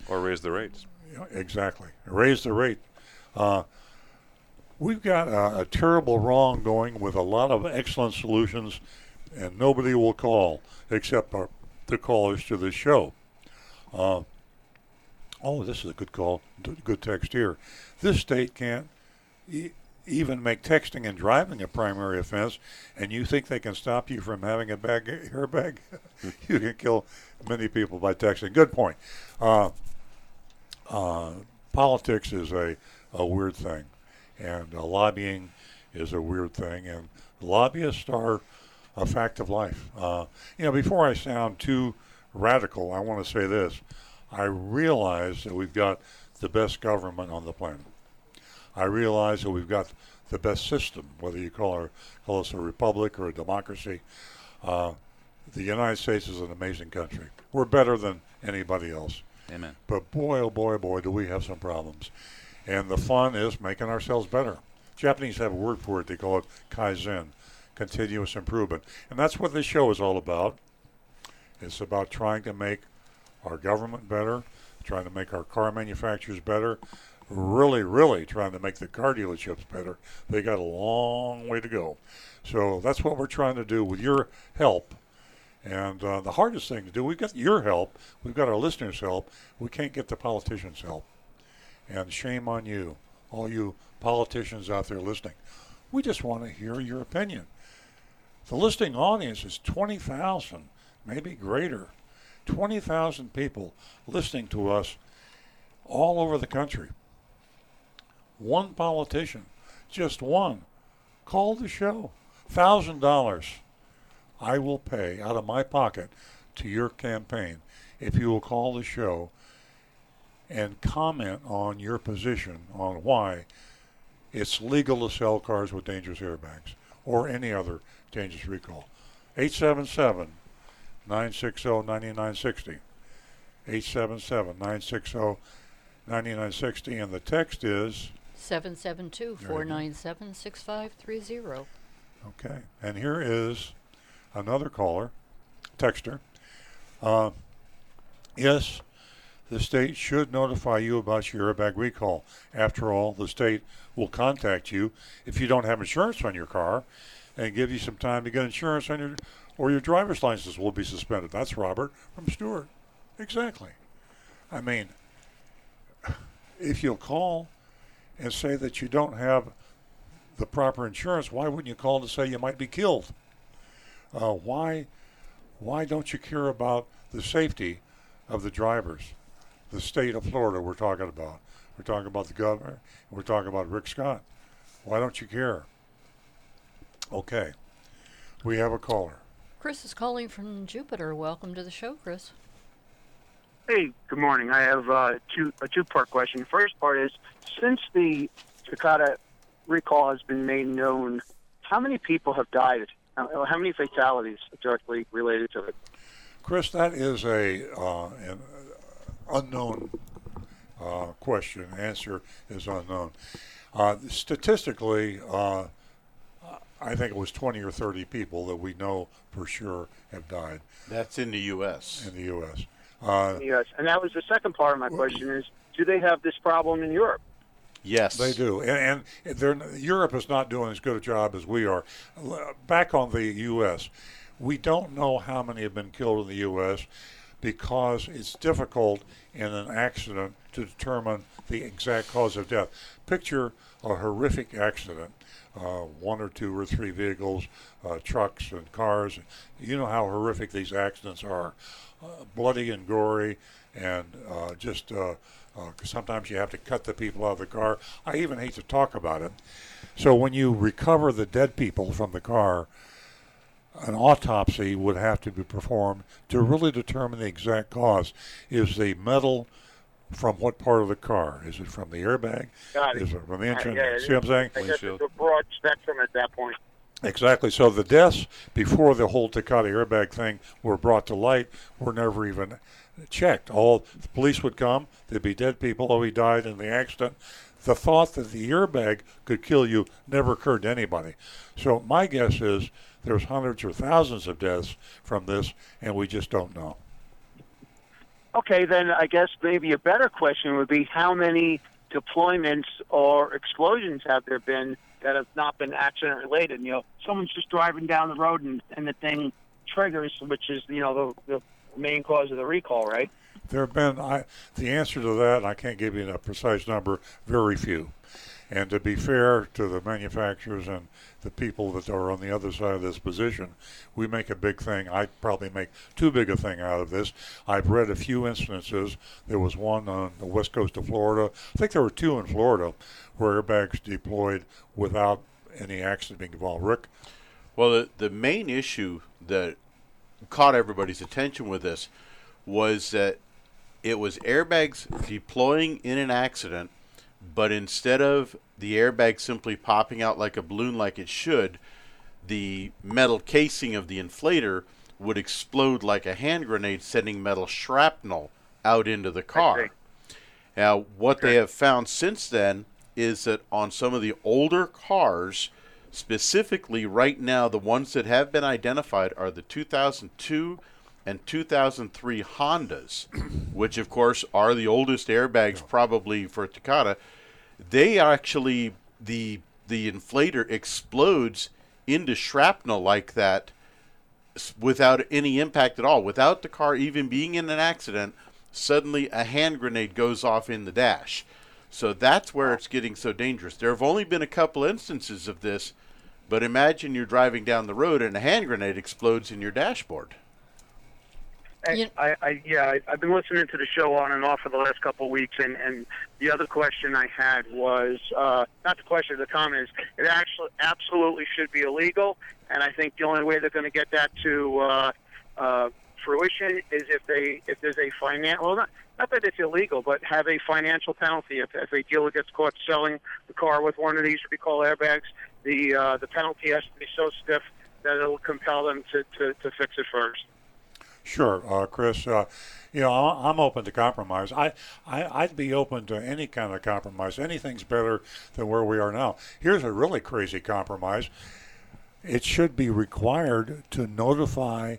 Or raise the rates. Yeah, exactly. Raise the rate. Uh, we've got a, a terrible wrong going with a lot of excellent solutions, and nobody will call except our, the callers to this show. Uh, oh, this is a good call. Good text here. This state can't e- even make texting and driving a primary offense, and you think they can stop you from having a bag airbag? you can kill many people by texting. Good point. Uh, uh, politics is a, a weird thing, and uh, lobbying is a weird thing, and lobbyists are a fact of life. Uh, you know, before I sound too radical, I want to say this. I realize that we've got the best government on the planet. I realize that we've got the best system, whether you call, our, call us a republic or a democracy. Uh, the United States is an amazing country. We're better than anybody else. Amen. But boy, oh boy, oh boy, do we have some problems. And the fun is making ourselves better. Japanese have a word for it. They call it kaizen, continuous improvement. And that's what this show is all about. It's about trying to make our government better, trying to make our car manufacturers better, really, really trying to make the car dealerships better, they got a long way to go. So that's what we're trying to do with your help. And uh, the hardest thing to do, we've got your help, we've got our listeners' help, we can't get the politicians' help. And shame on you, all you politicians out there listening. We just want to hear your opinion. The listening audience is 20,000, maybe greater. 20,000 people listening to us all over the country. One politician, just one, called the show. $1,000 I will pay out of my pocket to your campaign if you will call the show and comment on your position on why it's legal to sell cars with dangerous airbags or any other dangerous recall. 877 960 9960. 877 960 9960. And the text is 772 497 6530. Okay. And here is another caller, texter. Uh, yes, the state should notify you about your airbag recall. After all, the state will contact you if you don't have insurance on your car and give you some time to get insurance on your or your driver's license will be suspended. That's Robert from Stuart. Exactly. I mean, if you'll call and say that you don't have the proper insurance, why wouldn't you call to say you might be killed? Uh, why, why don't you care about the safety of the drivers? The state of Florida, we're talking about. We're talking about the governor. We're talking about Rick Scott. Why don't you care? Okay, we have a caller. Chris is calling from Jupiter. Welcome to the show, Chris. Hey, good morning. I have uh, two, a two-part question. The first part is, since the Takata recall has been made known, how many people have died? How, how many fatalities directly related to it? Chris, that is a uh, an unknown uh, question. Answer is unknown. Uh, statistically, uh, I think it was 20 or 30 people that we know for sure have died. That's in the U.S. In the U.S. Uh, yes, and that was the second part of my question: is do they have this problem in Europe? Yes, they do, and, and Europe is not doing as good a job as we are. Back on the U.S., we don't know how many have been killed in the U.S. because it's difficult in an accident to determine the exact cause of death. Picture a horrific accident. Uh, one or two or three vehicles, uh, trucks and cars. You know how horrific these accidents are uh, bloody and gory, and uh, just uh, sometimes you have to cut the people out of the car. I even hate to talk about it. So when you recover the dead people from the car, an autopsy would have to be performed to really determine the exact cause. Is the metal from what part of the car? Is it from the airbag? Got it. Is it from the engine? Uh, yeah, See what I'm saying? It's a broad spectrum at that point. Exactly. So the deaths before the whole Takata airbag thing were brought to light were never even checked. All the police would come, there'd be dead people. Oh, he died in the accident. The thought that the airbag could kill you never occurred to anybody. So my guess is there's hundreds or thousands of deaths from this, and we just don't know. Okay, then I guess maybe a better question would be how many deployments or explosions have there been that have not been accident related? You know, someone's just driving down the road and, and the thing triggers, which is, you know, the, the main cause of the recall, right? There have been, I, the answer to that, and I can't give you a precise number, very few. And to be fair to the manufacturers and the people that are on the other side of this position, we make a big thing. I probably make too big a thing out of this. I've read a few instances. There was one on the west coast of Florida. I think there were two in Florida where airbags deployed without any accident being involved. Rick? Well, the, the main issue that caught everybody's attention with this was that it was airbags deploying in an accident, but instead of the airbag simply popping out like a balloon like it should, the metal casing of the inflator would explode like a hand grenade, sending metal shrapnel out into the car. Now, what they have found since then is that on some of the older cars, specifically right now, the ones that have been identified are the 2002 and 2003 Hondas, which of course are the oldest airbags probably for Takata, they actually the the inflator explodes into shrapnel like that without any impact at all, without the car even being in an accident. Suddenly, a hand grenade goes off in the dash. So that's where it's getting so dangerous. There have only been a couple instances of this, but imagine you're driving down the road and a hand grenade explodes in your dashboard. I, I, I yeah, I, I've been listening to the show on and off for the last couple of weeks, and and the other question I had was uh, not the question, the comment is it actually absolutely should be illegal, and I think the only way they're going to get that to uh, uh, fruition is if they if there's a financial well not not that it's illegal, but have a financial penalty if if a dealer gets caught selling the car with one of these recall airbags, the uh, the penalty has to be so stiff that it'll compel them to to, to fix it first. Sure, uh, Chris. Uh, you know, I'm open to compromise. I, I, I'd be open to any kind of compromise. Anything's better than where we are now. Here's a really crazy compromise. It should be required to notify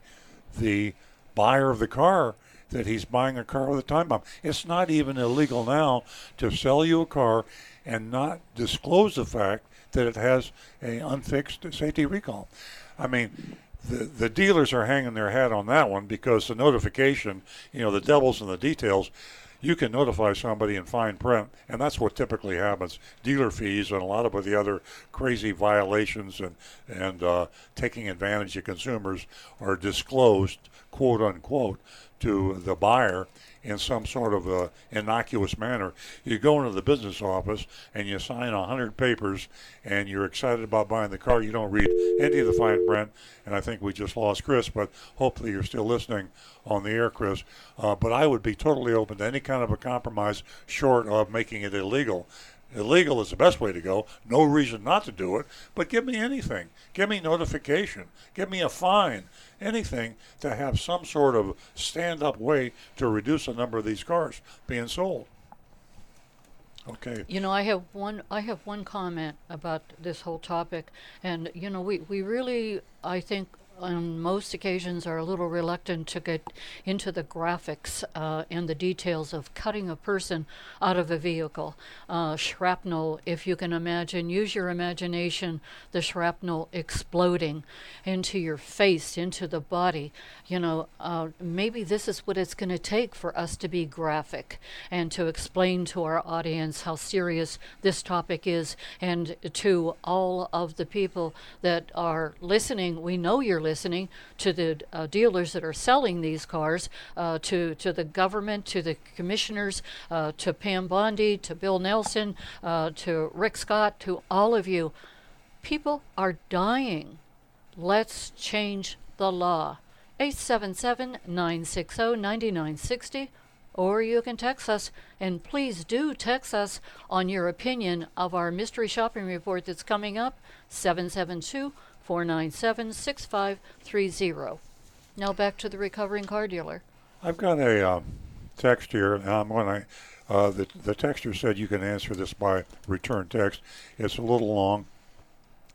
the buyer of the car that he's buying a car with a time bomb. It's not even illegal now to sell you a car and not disclose the fact that it has a unfixed safety recall. I mean, the the dealers are hanging their hat on that one because the notification, you know, the devil's in the details. You can notify somebody in fine print, and that's what typically happens. Dealer fees and a lot of the other crazy violations and and uh, taking advantage of consumers are disclosed, quote unquote, to the buyer in some sort of a innocuous manner. You go into the business office and you sign a hundred papers, and you're excited about buying the car. You don't read any of the fine print, and I think we just lost Chris, but hopefully you're still listening on the air, Chris. Uh, but I would be totally open to any kind of a compromise, short of making it illegal. Illegal is the best way to go. No reason not to do it, but give me anything. Give me notification. Give me a fine. Anything to have some sort of stand up way to reduce the number of these cars being sold. Okay. You know, I have one. I have one comment about this whole topic, and you know, we we really, I think, on most occasions, are a little reluctant to get into the graphics uh, and the details of cutting a person out of a vehicle. Uh, shrapnel, if you can imagine, use your imagination. The shrapnel exploding into your face, into the body. You know, uh, maybe this is what it's going to take for us to be graphic and to explain to our audience how serious this topic is, and to all of the people that are listening. We know you're listening to the uh, dealers that are selling these cars, uh, to to the government, to the commissioners, uh, to Pam Bondi, to Bill Nelson, uh, to Rick Scott, to all of you. People are dying. Let's change the law. 877 960 9960, or you can text us. And please do text us on your opinion of our mystery shopping report that's coming up 772 497 6530. Now back to the recovering car dealer. I've got a um, text here. Um, when I, uh, the the texter said you can answer this by return text. It's a little long.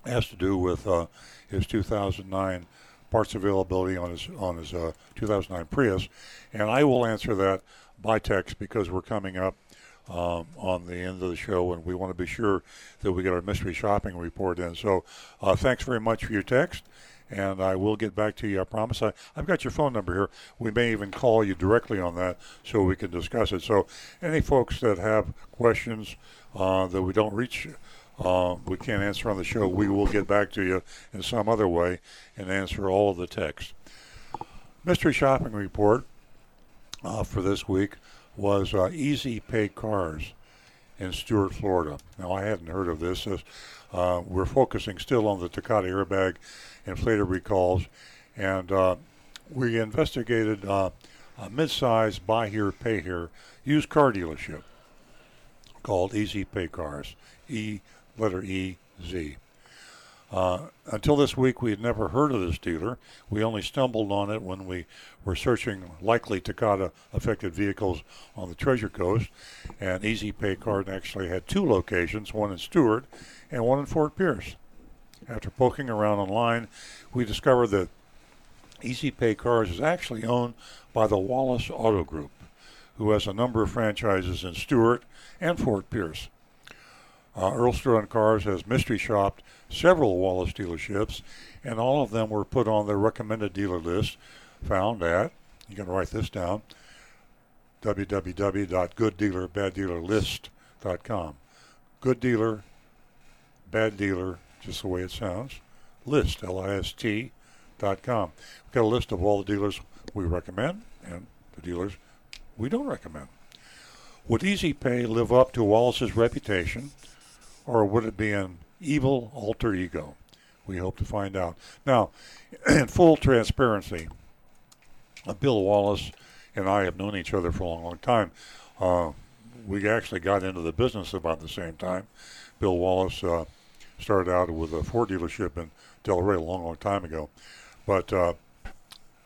It has to do with uh, his 2009 parts availability on his on his uh, 2009 Prius, and I will answer that by text because we're coming up um, on the end of the show, and we want to be sure that we get our mystery shopping report in. So, uh, thanks very much for your text, and I will get back to you. I promise. I, I've got your phone number here. We may even call you directly on that so we can discuss it. So, any folks that have questions uh, that we don't reach. Uh, we can't answer on the show. We will get back to you in some other way and answer all of the text. Mystery shopping report uh, for this week was uh, E-Z Pay Cars in Stuart, Florida. Now, I hadn't heard of this. Uh, we're focusing still on the Takata airbag inflator recalls, and uh, we investigated uh, a mid-sized buy here, pay here used car dealership called E-Z Pay Cars. E letter E Z. Uh, until this week, we had never heard of this dealer. We only stumbled on it when we were searching likely Takata affected vehicles on the Treasure Coast. And E-Z Pay Card actually had two locations, one in Stuart and one in Fort Pierce. After poking around online, we discovered that E-Z Pay Cars is actually owned by the Wallace Auto Group, who has a number of franchises in Stuart and Fort Pierce. Uh, Earl Stewart Cars has mystery shopped several Wallace dealerships, and all of them were put on their recommended dealer list found at, you can write this down, www.gooddealerbaddealerlist.com. Good dealer, bad dealer, just the way it sounds, list, L-I-S-T, dot com. We've got a list of all the dealers we recommend and the dealers we don't recommend. Would E-Z Pay live up to Wallace's reputation, or would it be an evil alter ego? We hope to find out. Now, in full transparency, uh, Bill Wallace and I have known each other for a long, long time. Uh, we actually got into the business about the same time. Bill Wallace uh, started out with a Ford dealership in Delray a long, long time ago. But uh,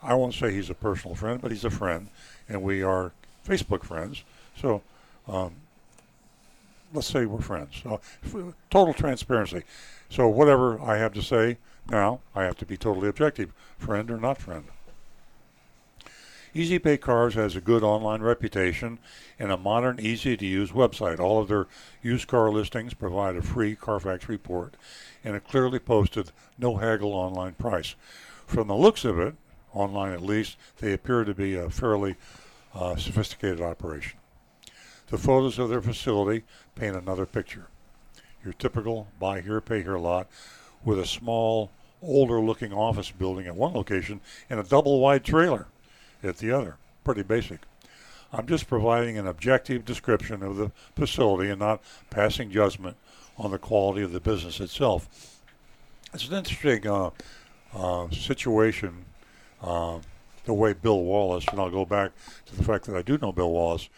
I won't say he's a personal friend, but he's a friend, and we are Facebook friends. So um, let's say we're friends. So total transparency. So whatever I have to say now, I have to be totally objective, friend or not friend. E-Z Pay Cars has a good online reputation and a modern, easy to use website. All of their used car listings provide a free Carfax report and a clearly posted, no haggle online price. From the looks of it, online at least, they appear to be a fairly uh, sophisticated operation. The photos of their facility paint another picture. Your typical buy here, pay here lot with a small, older looking office building at one location and a double wide trailer at the other. Pretty basic. I'm just providing an objective description of the facility and not passing judgment on the quality of the business itself. It's an interesting uh, uh, situation, uh, the way Bill Wallace, and I'll go back to the fact that I do know Bill Wallace.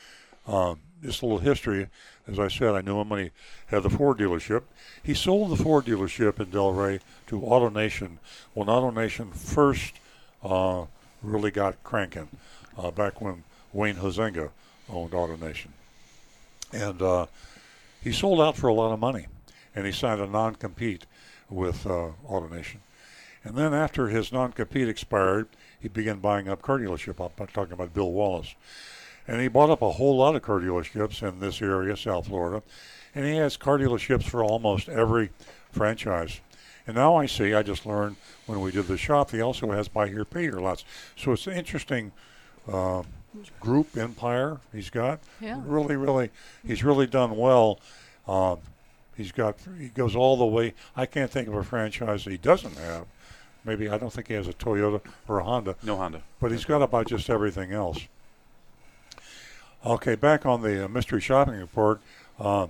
Um, just a little history. As I said, I knew him when he had the Ford dealership. He sold the Ford dealership in Delray to AutoNation when AutoNation first uh, really got cranking, uh, back when Wayne Huizenga owned AutoNation. And uh, he sold out for a lot of money, and he signed a non-compete with uh, AutoNation. And then after his non-compete expired, he began buying up car dealership. I'm talking about Bill Wallace. And he bought up a whole lot of car dealerships in this area, South Florida. And he has car dealerships for almost every franchise. And now I see, I just learned when we did the shop, he also has buy here, pay here lots. So it's an interesting uh, group empire he's got. Yeah. Really, really, he's really done well. Uh, he's got, he goes all the way. I can't think of a franchise he doesn't have. Maybe I don't think he has a Toyota or a Honda. No Honda. But he's got about just everything else. Okay, back on the uh, mystery shopping report. Uh,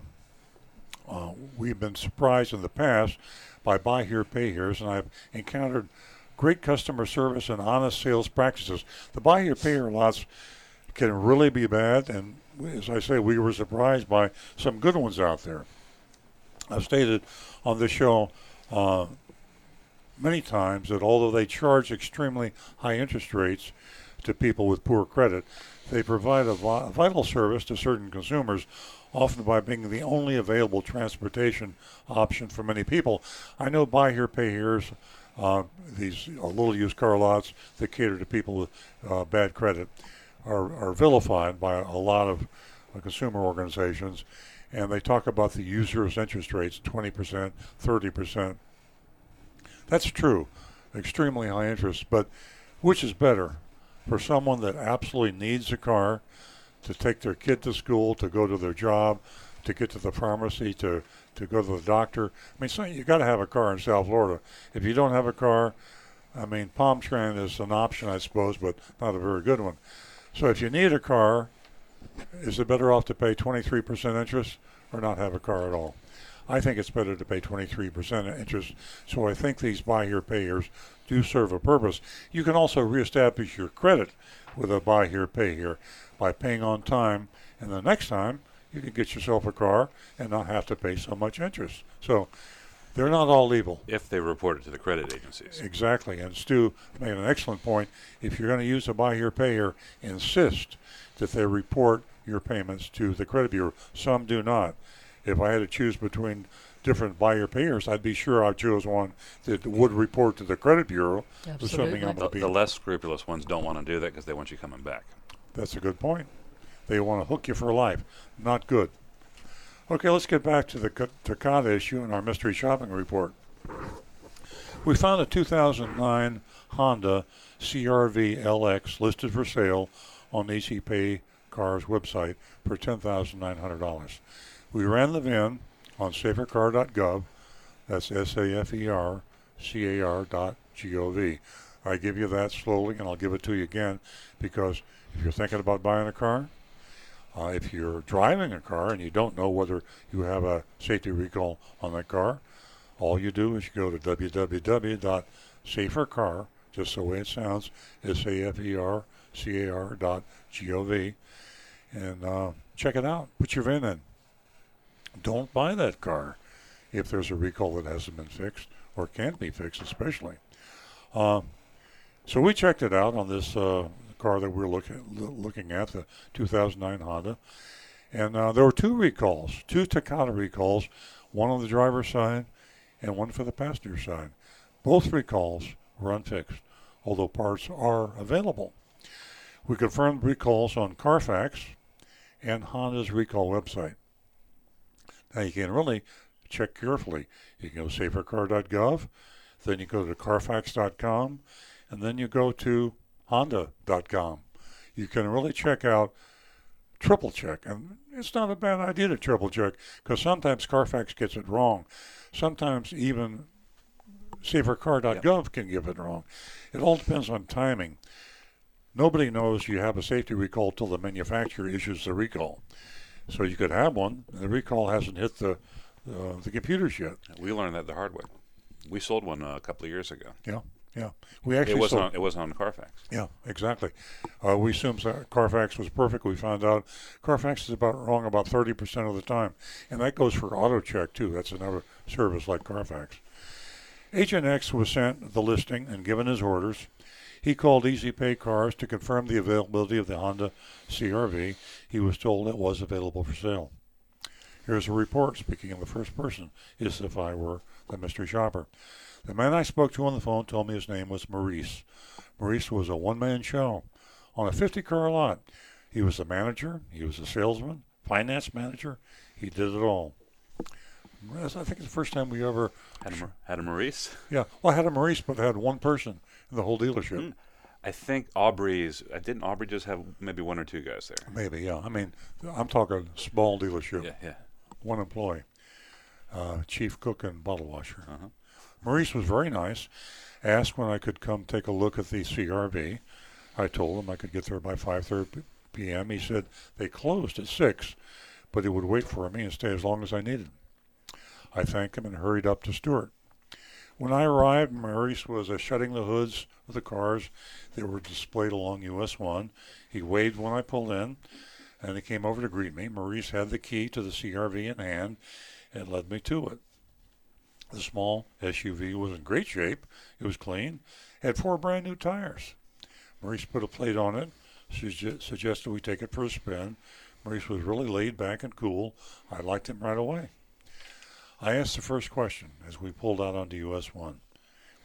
uh, we've been surprised in the past by buy here, pay here's, and I've encountered great customer service and honest sales practices. The buy here, pay here lots can really be bad, and as I say, we were surprised by some good ones out there. I've stated on this show uh, many times that although they charge extremely high interest rates to people with poor credit, they provide a vital service to certain consumers, often by being the only available transportation option for many people. I know buy here, pay here's, uh, these uh, little used car lots that cater to people with uh, bad credit, are, are vilified by a lot of uh, consumer organizations. And they talk about the user's interest rates 20%, 30%. That's true, extremely high interest. But which is better? For someone that absolutely needs a car to take their kid to school, to go to their job, to get to the pharmacy, to, to go to the doctor. I mean, so you got to have a car in South Florida. If you don't have a car, I mean, Palm Tran is an option, I suppose, but not a very good one. So if you need a car, is it better off to pay 23% interest or not have a car at all? I think it's better to pay 23% interest. So I think these buy here, pay here's do serve a purpose. You can also reestablish your credit with a buy here, pay here by paying on time. And the next time, you can get yourself a car and not have to pay so much interest. So they're not all evil. If they report it to the credit agencies. Exactly. And Stu made an excellent point. If you're going to use a buy here, pay here, insist that they report your payments to the credit bureau. Some do not. If I had to choose between different buyer payers, I'd be sure I chose one that would report to the credit bureau. Was something I'm The, be. the less scrupulous ones don't want to do that because they want you coming back. That's a good point. They want to hook you for life. Not good. Okay, let's get back to the K- Takata issue in our mystery shopping report. We found a 2009 Honda CRV LX listed for sale on Easy Pay Cars website for $10,900. We ran the VIN on safercar.gov. That's S A F E R C A R dot G O V. I give you that slowly, and I'll give it to you again because if you're thinking about buying a car, uh, if you're driving a car and you don't know whether you have a safety recall on that car, all you do is you go to www.safercar, just the way it sounds, S-A-F-E-R-C-A-R dot G-O-V, and uh, check it out. Put your VIN in. Don't buy that car if there's a recall that hasn't been fixed or can't be fixed, especially. Uh, so we checked it out on this uh, car that we're looking looking at, the 2009 Honda, and uh, there were two recalls, two Takata recalls, one on the driver's side and one for the passenger side. Both recalls were unfixed, although parts are available. We confirmed recalls on Carfax and Honda's recall website. Now you can really check carefully. You can go to safercar.gov, then you go to carfax.com, and then you go to honda.com. You can really check out, triple check, and it's not a bad idea to triple check because sometimes Carfax gets it wrong. Sometimes even safercar.gov can give it wrong. It all depends on timing. Nobody knows you have a safety recall till the manufacturer issues the recall. So you could have one, the recall hasn't hit the uh, the computers yet. We learned that the hard way. We sold one uh, a couple of years ago. Yeah, yeah. We actually it wasn't sold- on, it wasn't on Carfax. Yeah, exactly. Uh, we assumed that Carfax was perfect. We found out Carfax is about wrong about 30% of the time. And that goes for AutoCheck, too. That's another service like Carfax. Agent X was sent the listing and given his orders. He called E-Z Pay Cars to confirm the availability of the Honda CRV. He was told it was available for sale. Here's a report speaking in the first person, as if I were the mystery shopper. The man I spoke to on the phone told me his name was Maurice. Maurice was a one man show on a 50 car lot. He was a manager, he was a salesman, finance manager, he did it all. I think it's the first time we ever Had a, had a Maurice. Yeah, well, I had a Maurice, but I had one person in the whole dealership. Hmm. I think Aubrey's. Uh, didn't Aubrey just have maybe one or two guys there? Maybe, yeah. I mean, I'm talking small dealership. Yeah, yeah. One employee, uh, chief cook and bottle washer. Uh-huh. Maurice was very nice. Asked when I could come take a look at the CRV. I told him I could get there by 5:30 p.m. He said they closed at six, but he would wait for me and stay as long as I needed. I thanked him and hurried up to Stuart. When I arrived, Maurice was uh, shutting the hoods of the cars that were displayed along US 1. He waved when I pulled in, and he came over to greet me. Maurice had the key to the CRV in hand and led me to it. The small SUV was in great shape. It was clean, had four brand new tires. Maurice put a plate on it, sugge- suggested we take it for a spin. Maurice was really laid back and cool. I liked him right away. I asked the first question as we pulled out onto US 1.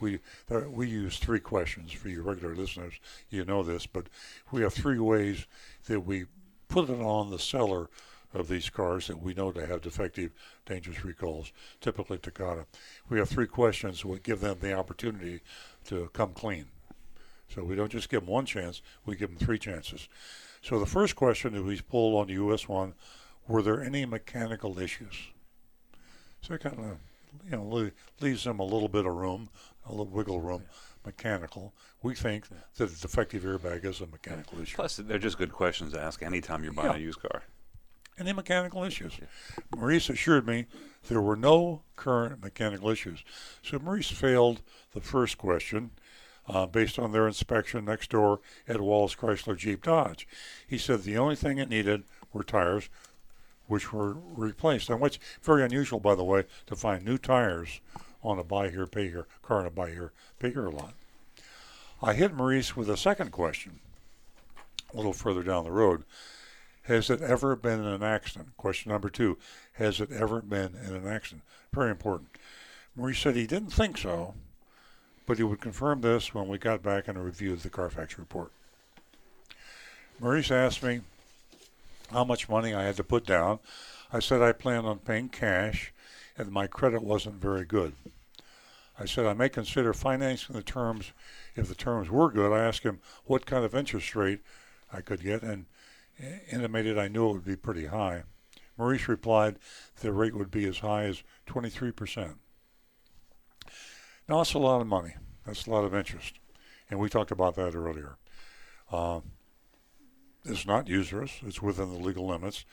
We, there, we use three questions for you regular listeners. You know this, but we have three ways that we put it on the seller of these cars that we know to have defective, dangerous recalls, typically Takata. We have three questions that give them the opportunity to come clean. So we don't just give them one chance, we give them three chances. So the first question that we pulled on the US 1 were there any mechanical issues? So it kind of, you know, leaves them a little bit of room, a little wiggle room, mechanical. We think that a defective airbag is a mechanical issue. Plus, they're just good questions to ask anytime you're buying Yeah. a used car. Any mechanical issues? Maurice assured me there were no current mechanical issues. So Maurice failed the first question uh, based on their inspection next door at Wallace Chrysler Jeep Dodge. He said the only thing it needed were tires, which were replaced. And what's very unusual, by the way, to find new tires on a buy here, pay here car in a buy here, pay here lot. I hit Maurice with a second question a little further down the road. Has it ever been in an accident? Question number two. Has it ever been in an accident? Very important. Maurice said he didn't think so, but he would confirm this when we got back and reviewed the Carfax report. Maurice asked me how much money I had to put down. I said I planned on paying cash and my credit wasn't very good. I said I may consider financing the terms if the terms were good. I asked him what kind of interest rate I could get and intimated I knew it would be pretty high. Maurice replied the rate would be as high as 23%. Now, that's a lot of money. That's a lot of interest. And we talked about that earlier. Uh, it's not usurious, it's within the legal limits.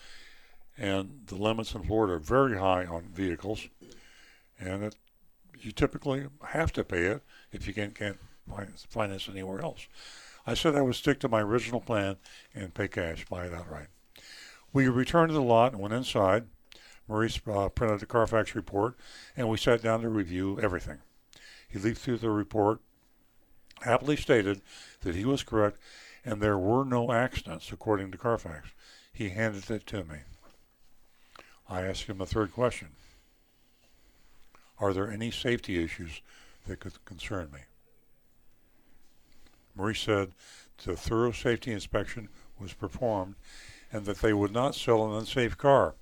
And the limits in Florida are very high on vehicles. And it, you typically have to pay it if you can't, can't finance anywhere else. I said I would stick to my original plan and pay cash, buy it outright. We returned to the lot and went inside. Maurice uh, printed the Carfax report, and we sat down to review everything. He leafed through the report, happily stated that he was correct and there were no accidents, according to Carfax. He handed it to me. I asked him a third question Are there any safety issues that could concern me? Maurice said the thorough safety inspection was performed and that they would not sell an unsafe car.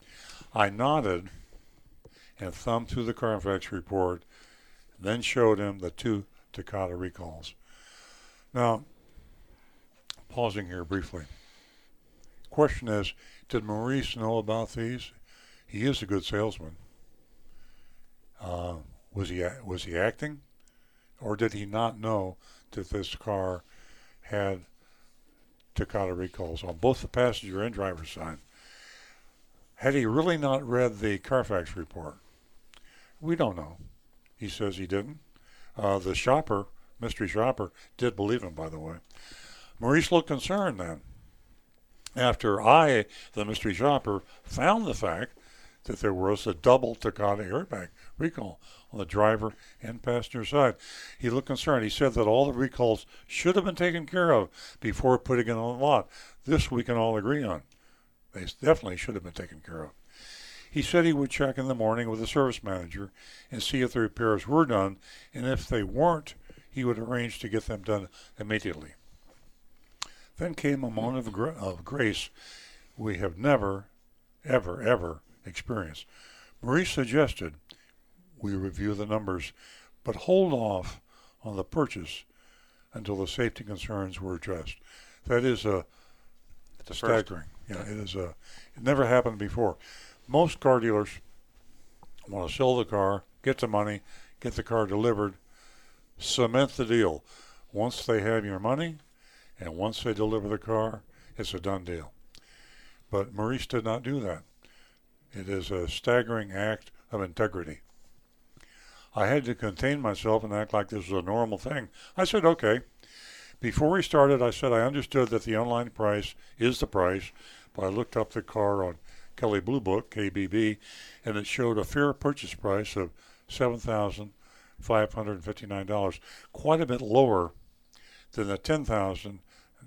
I nodded and thumbed through the Carfax report, then showed him the two Takata recalls. Now, pausing here briefly. Question is, did Maurice know about these? He is a good salesman. Uh, was he was he acting, or did he not know that this car had Takata recalls on both the passenger and driver's side? Had he really not read the Carfax report? We don't know. He says he didn't. Uh, the shopper, mystery shopper, did believe him, by the way. Maurice looked concerned then. After I, the mystery shopper, found the fact that there was a double Takata airbag recall on the driver and passenger side. He looked concerned. He said that all the recalls should have been taken care of before putting it on the lot. This we can all agree on. They definitely should have been taken care of. He said he would check in the morning with the service manager and see if the repairs were done, and if they weren't, he would arrange to get them done immediately. Then came a moment of, of grace we have never, ever, ever experienced. Maurice suggested we review the numbers, but hold off on the purchase until the safety concerns were addressed. That is a it's a staggering. Yeah, it is a. It never happened before. Most car dealers want to sell the car, get the money, get the car delivered, cement the deal. Once they have your money, and once they deliver the car, it's a done deal. But Maurice did not do that. It is a staggering act of integrity. I had to contain myself and act like this was a normal thing. I said, okay. Before we started, I said I understood that the online price is the price, but I looked up the car on Kelley Blue Book, KBB, and it showed a fair purchase price of $7,559, quite a bit lower than the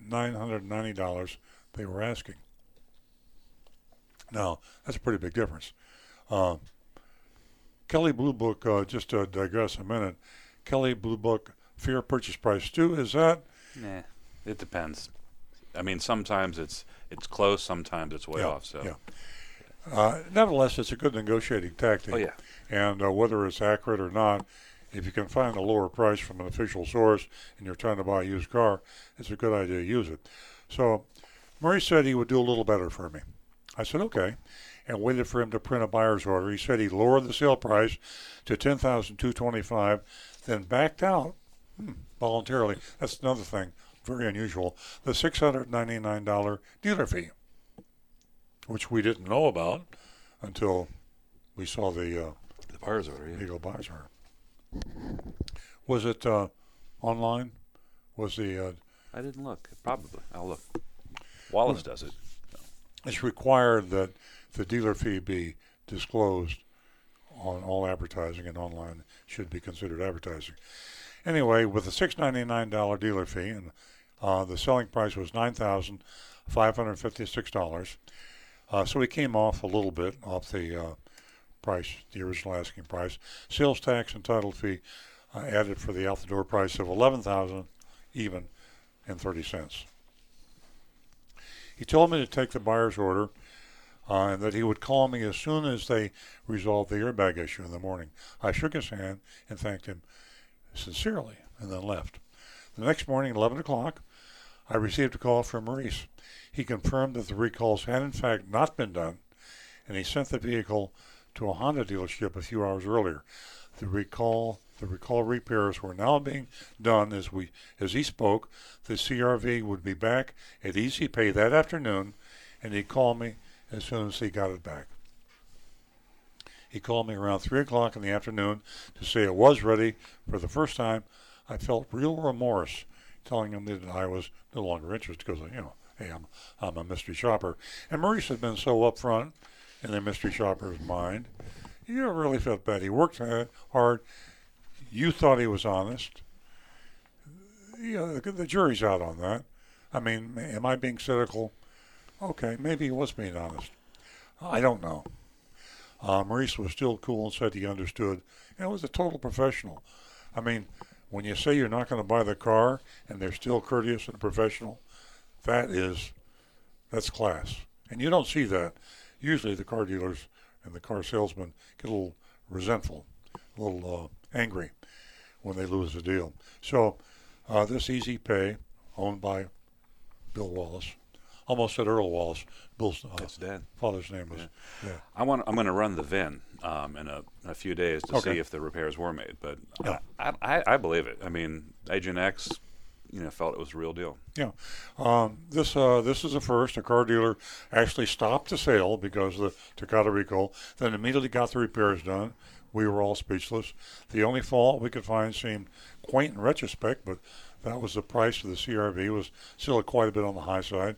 $10,990 they were asking. Now, that's a pretty big difference. Uh, Kelley Blue Book, uh, just to digress a minute, Kelley Blue Book fair purchase price too, is that? Nah, it depends. I mean, sometimes it's it's close, sometimes it's way yeah, off. So, yeah. Uh, nevertheless, it's a good negotiating tactic. Oh, yeah. And uh, whether it's accurate or not, if you can find a lower price from an official source and you're trying to buy a used car, it's a good idea to use it. So Murray said he would do a little better for me. I said, okay, and waited for him to print a buyer's order. He said he lowered the sale price to ten thousand two twenty-five, then backed out hmm, voluntarily. That's another thing, very unusual. The six hundred ninety-nine dollar dealer fee, which we didn't know about until we saw the uh, the buyer's order. Yeah. legal buyer's order. Was it uh, online? Was the uh, I didn't look. Probably. I'll look. Wallace does it. it's required that the dealer fee be disclosed on all advertising and online should be considered advertising. Anyway, with a six ninety nine dollar dealer fee and Uh, the selling price was nine thousand five hundred fifty-six dollars. Uh, so he came off a little bit off the uh, price, the original asking price. Sales tax and title fee uh, added for the out the door price of eleven thousand even and thirty cents. He told me to take the buyer's order uh, and that he would call me as soon as they resolved the airbag issue in the morning. I shook his hand and thanked him sincerely and then left. The next morning, 11 o'clock, I received a call from Maurice. He confirmed that the recalls had in fact not been done, and he sent the vehicle to a Honda dealership a few hours earlier. The recall the recall repairs were now being done as we as he spoke. The CRV would be back at E-Z Pay that afternoon, and he'd call me as soon as he got it back. He called me around three o'clock in the afternoon to say it was ready. For the first time, I felt real remorse, telling him that I was no longer interested because you know, hey, I'm I'm a mystery shopper, and Maurice had been so upfront in the mystery shopper's mind. You really felt bad. He worked hard. You thought he was honest. You know, the, the jury's out on that. I mean, am I being cynical? Okay, maybe he was being honest. I don't know. Uh, Maurice was still cool and said he understood. And was a total professional. I mean, when you say you're not going to buy the car and they're still courteous and professional, that is, that's class. And you don't see that. Usually the car dealers and the car salesmen get a little resentful, a little uh, angry when they lose a deal. So uh, this E-Z Pay, owned by Bill Wallace, almost said Earl Wallace. Bill's uh, That's dad. father's name was. Yeah. I want. I'm going to run the VIN um, in a, a few days to Okay. see if the repairs were made. But Yeah. I, I, I believe it. I mean, Agent X, you know, felt it was a real deal. Yeah, um, this uh, this is a first. A car dealer actually stopped the sale because of the Takata recall. Then immediately got the repairs done. We were all speechless. The only fault we could find seemed quaint in retrospect, but that was the price of the CRV. It was still quite a bit on the high side,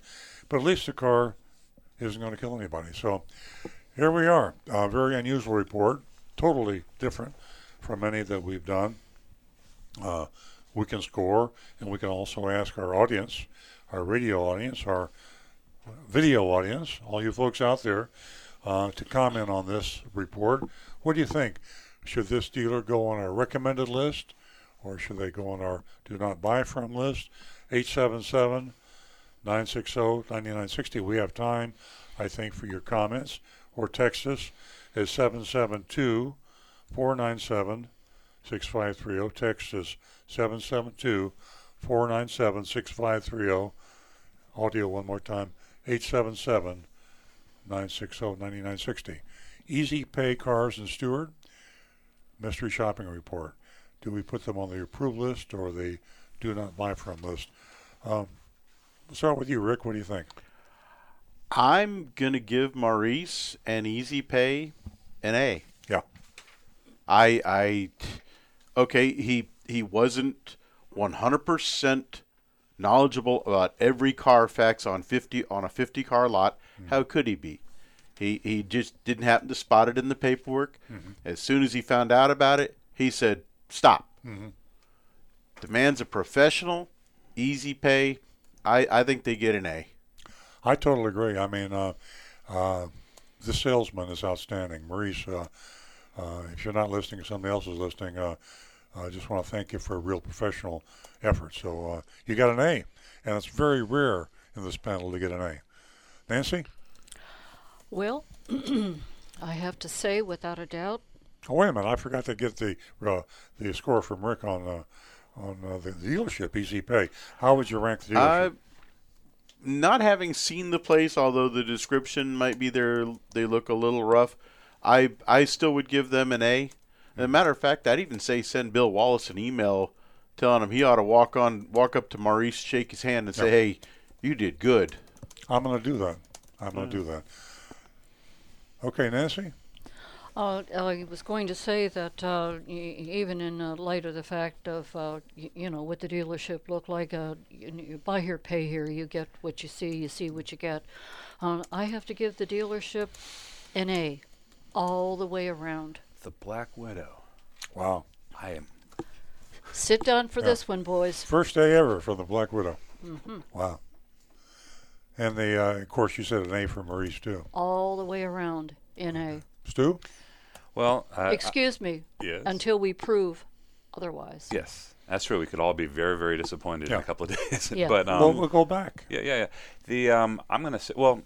but at least the car isn't going to kill anybody. So here we are. A very unusual report, totally different from any that we've done. Uh, we can score, and we can also ask our audience, our radio audience, our video audience, all you folks out there, uh, to comment on this report. What do you think? Should this dealer go on our recommended list, or should they go on our do not buy from list? 877 960 9960. We have time, I think, for your comments, or text us at 772 497 6530. Text is 772 497 6530. Audio one more time 877 960 9960. E-Z Pay Cars and Stuart, Mystery Shopping Report. Do we put them on the approved list or the do not buy from list? Um, we'll start with you, Rick. What do you think? I'm gonna give Maurice and E-Z Pay an A. Yeah. I I okay, he he wasn't 100% knowledgeable about every Carfax on 50 on a 50 car lot. How could he be? He he just didn't happen to spot it in the paperwork. As soon as he found out about it, he said, "Stop." Mhm. The man's a professional, E-Z Pay. I I think they get an A. I totally agree. I mean, uh, uh, the salesman is outstanding. Maurice, uh, uh, if you're not listening, somebody else is listening. Uh, I just want to thank you for a real professional effort. So uh, you got an A, and it's very rare in this panel to get an A. Nancy? Well, I have to say, without a doubt, Oh, wait a minute. I forgot to get the uh, the score from Rick on uh, on uh, the dealership, E-Z Pay. How would you rank the dealership? Uh, not having seen the place, although the description might be there, they look a little rough. I I still would give them an A. As a matter of fact, I'd even say send Bill Wallace an email telling him he ought to walk on, walk up to Maurice, shake his hand, and say, Yep. "Hey, you did good." I'm going to do that. I'm going to do that. Okay, Nancy? Uh, I was going to say that uh, y- even in uh, light of the fact of, uh, y- you know, what the dealership looked like, uh, you, you buy here, pay here, you get what you see, you see what you get. Uh, I have to give the dealership an A all the way around. The Black Widow. Wow. I am. Sit down for Yeah. this one, boys. First day ever for the Black Widow. hmm Wow. And the uh, of course you said an A for Maurice too. All the way around in a. Stu? Well, uh, Excuse me. yes. Until we prove otherwise. Yes, that's true. We could all be very, very disappointed in a couple of days. Yeah. but um, well, we'll go back. Yeah, yeah, yeah. The um, I'm gonna say, well,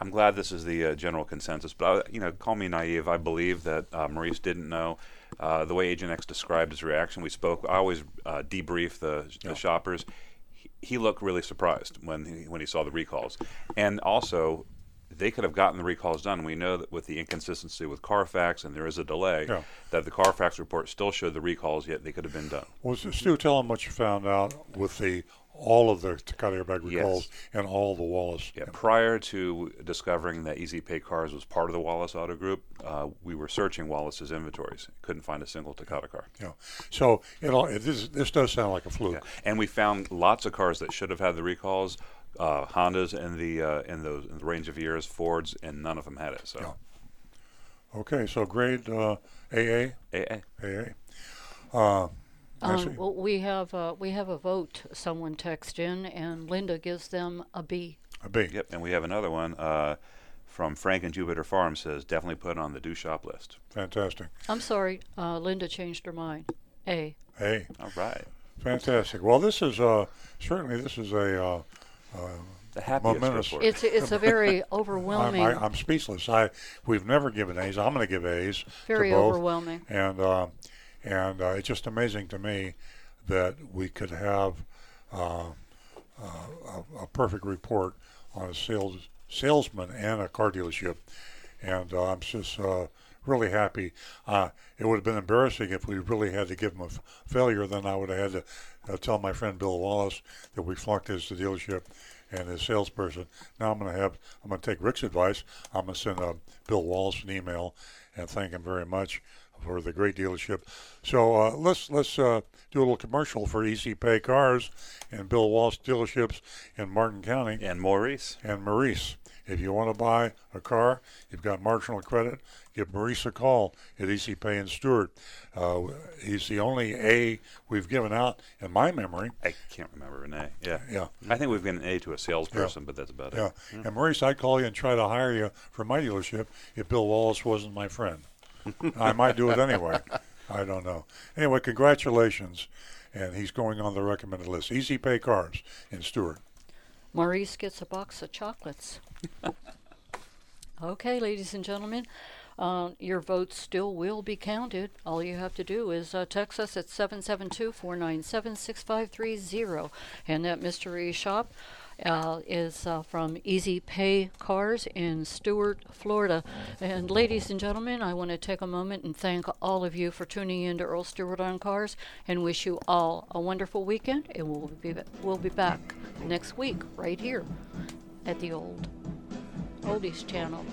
I'm glad this is the uh, general consensus. But I, you know, call me naive. I believe that uh, Maurice didn't know uh, the way Agent X described his reaction. We spoke. I always uh, debrief the, the shoppers. He, he looked really surprised when he, when he saw the recalls, and also. They could have gotten the recalls done. We know that with the inconsistency with Carfax, and there is a delay, Yeah. that the Carfax report still showed the recalls, yet they could have been done. Well, Stu, tell them what you found out with the all of the Takata airbag recalls and all the Wallace. Yeah, prior to discovering that E-Z Pay Cars was part of the Wallace Auto Group, uh, we were searching Wallace's inventories. Couldn't find a single Takata car. Yeah. So it all, it, this this does sound like a fluke. Yeah. And we found lots of cars that should have had the recalls, uh, Hondas in the uh, in those in the range of years, Fords, and none of them had it. So Okay, so grade uh, AA. AA. AA. Uh, Nancy? Um, well, we have uh, we have a vote. Someone text in, and Linda gives them a B. A B. Yep. And we have another one uh, from Frank and Jupiter Farm says definitely put on the do shop list. Fantastic. I'm sorry, uh, Linda changed her mind. A. A. All right. Fantastic. Well, this is uh, certainly this is a uh, uh, The happiest momentous. report. It's it's a very overwhelming. I'm, I, I'm speechless. I we've never given A's. I'm going to give A's. Very to both. overwhelming. And uh, and uh, it's just amazing to me that we could have uh, uh, a, a perfect report on a sales salesman and a car dealership. And uh, I'm just uh, really happy. Uh, it would have been embarrassing if we really had to give him a f- failure. Then I would have had to uh, tell my friend Bill Wallace that we flunked his dealership and his salesperson. Now I'm going to have I'm going to take Rick's advice. I'm going to send uh, Bill Wallace an email and thank him very much for the great dealership. So uh, let's let's uh, do a little commercial for E-Z Pay Cars and Bill Wallace dealerships in Martin County and Maurice and Maurice. If you want to buy a car, you've got marginal credit, give Maurice a call at E-Z Pay and Stuart. Uh, he's the only A we've given out in my memory. I can't remember an A. Yeah. Yeah. I think we've given an A to a salesperson, but that's about Yeah. it. And Maurice, I'd call you and try to hire you for my dealership if Bill Wallace wasn't my friend. I might do it anyway. I don't know. Anyway, congratulations. And he's going on the recommended list. E-Z Pay Cars in Stuart. Maurice gets a box of chocolates. okay, ladies and gentlemen, uh, your votes still will be counted. All you have to do is uh, text us at 772 497 6530. And that mystery shop uh, is uh, from E-Z Pay Cars in Stuart, Florida. And ladies and gentlemen, I want to take a moment and thank all of you for tuning in to Earl Stewart on Cars and wish you all a wonderful weekend. And we'll be, we'll be back next week right here at the old Oldies channel.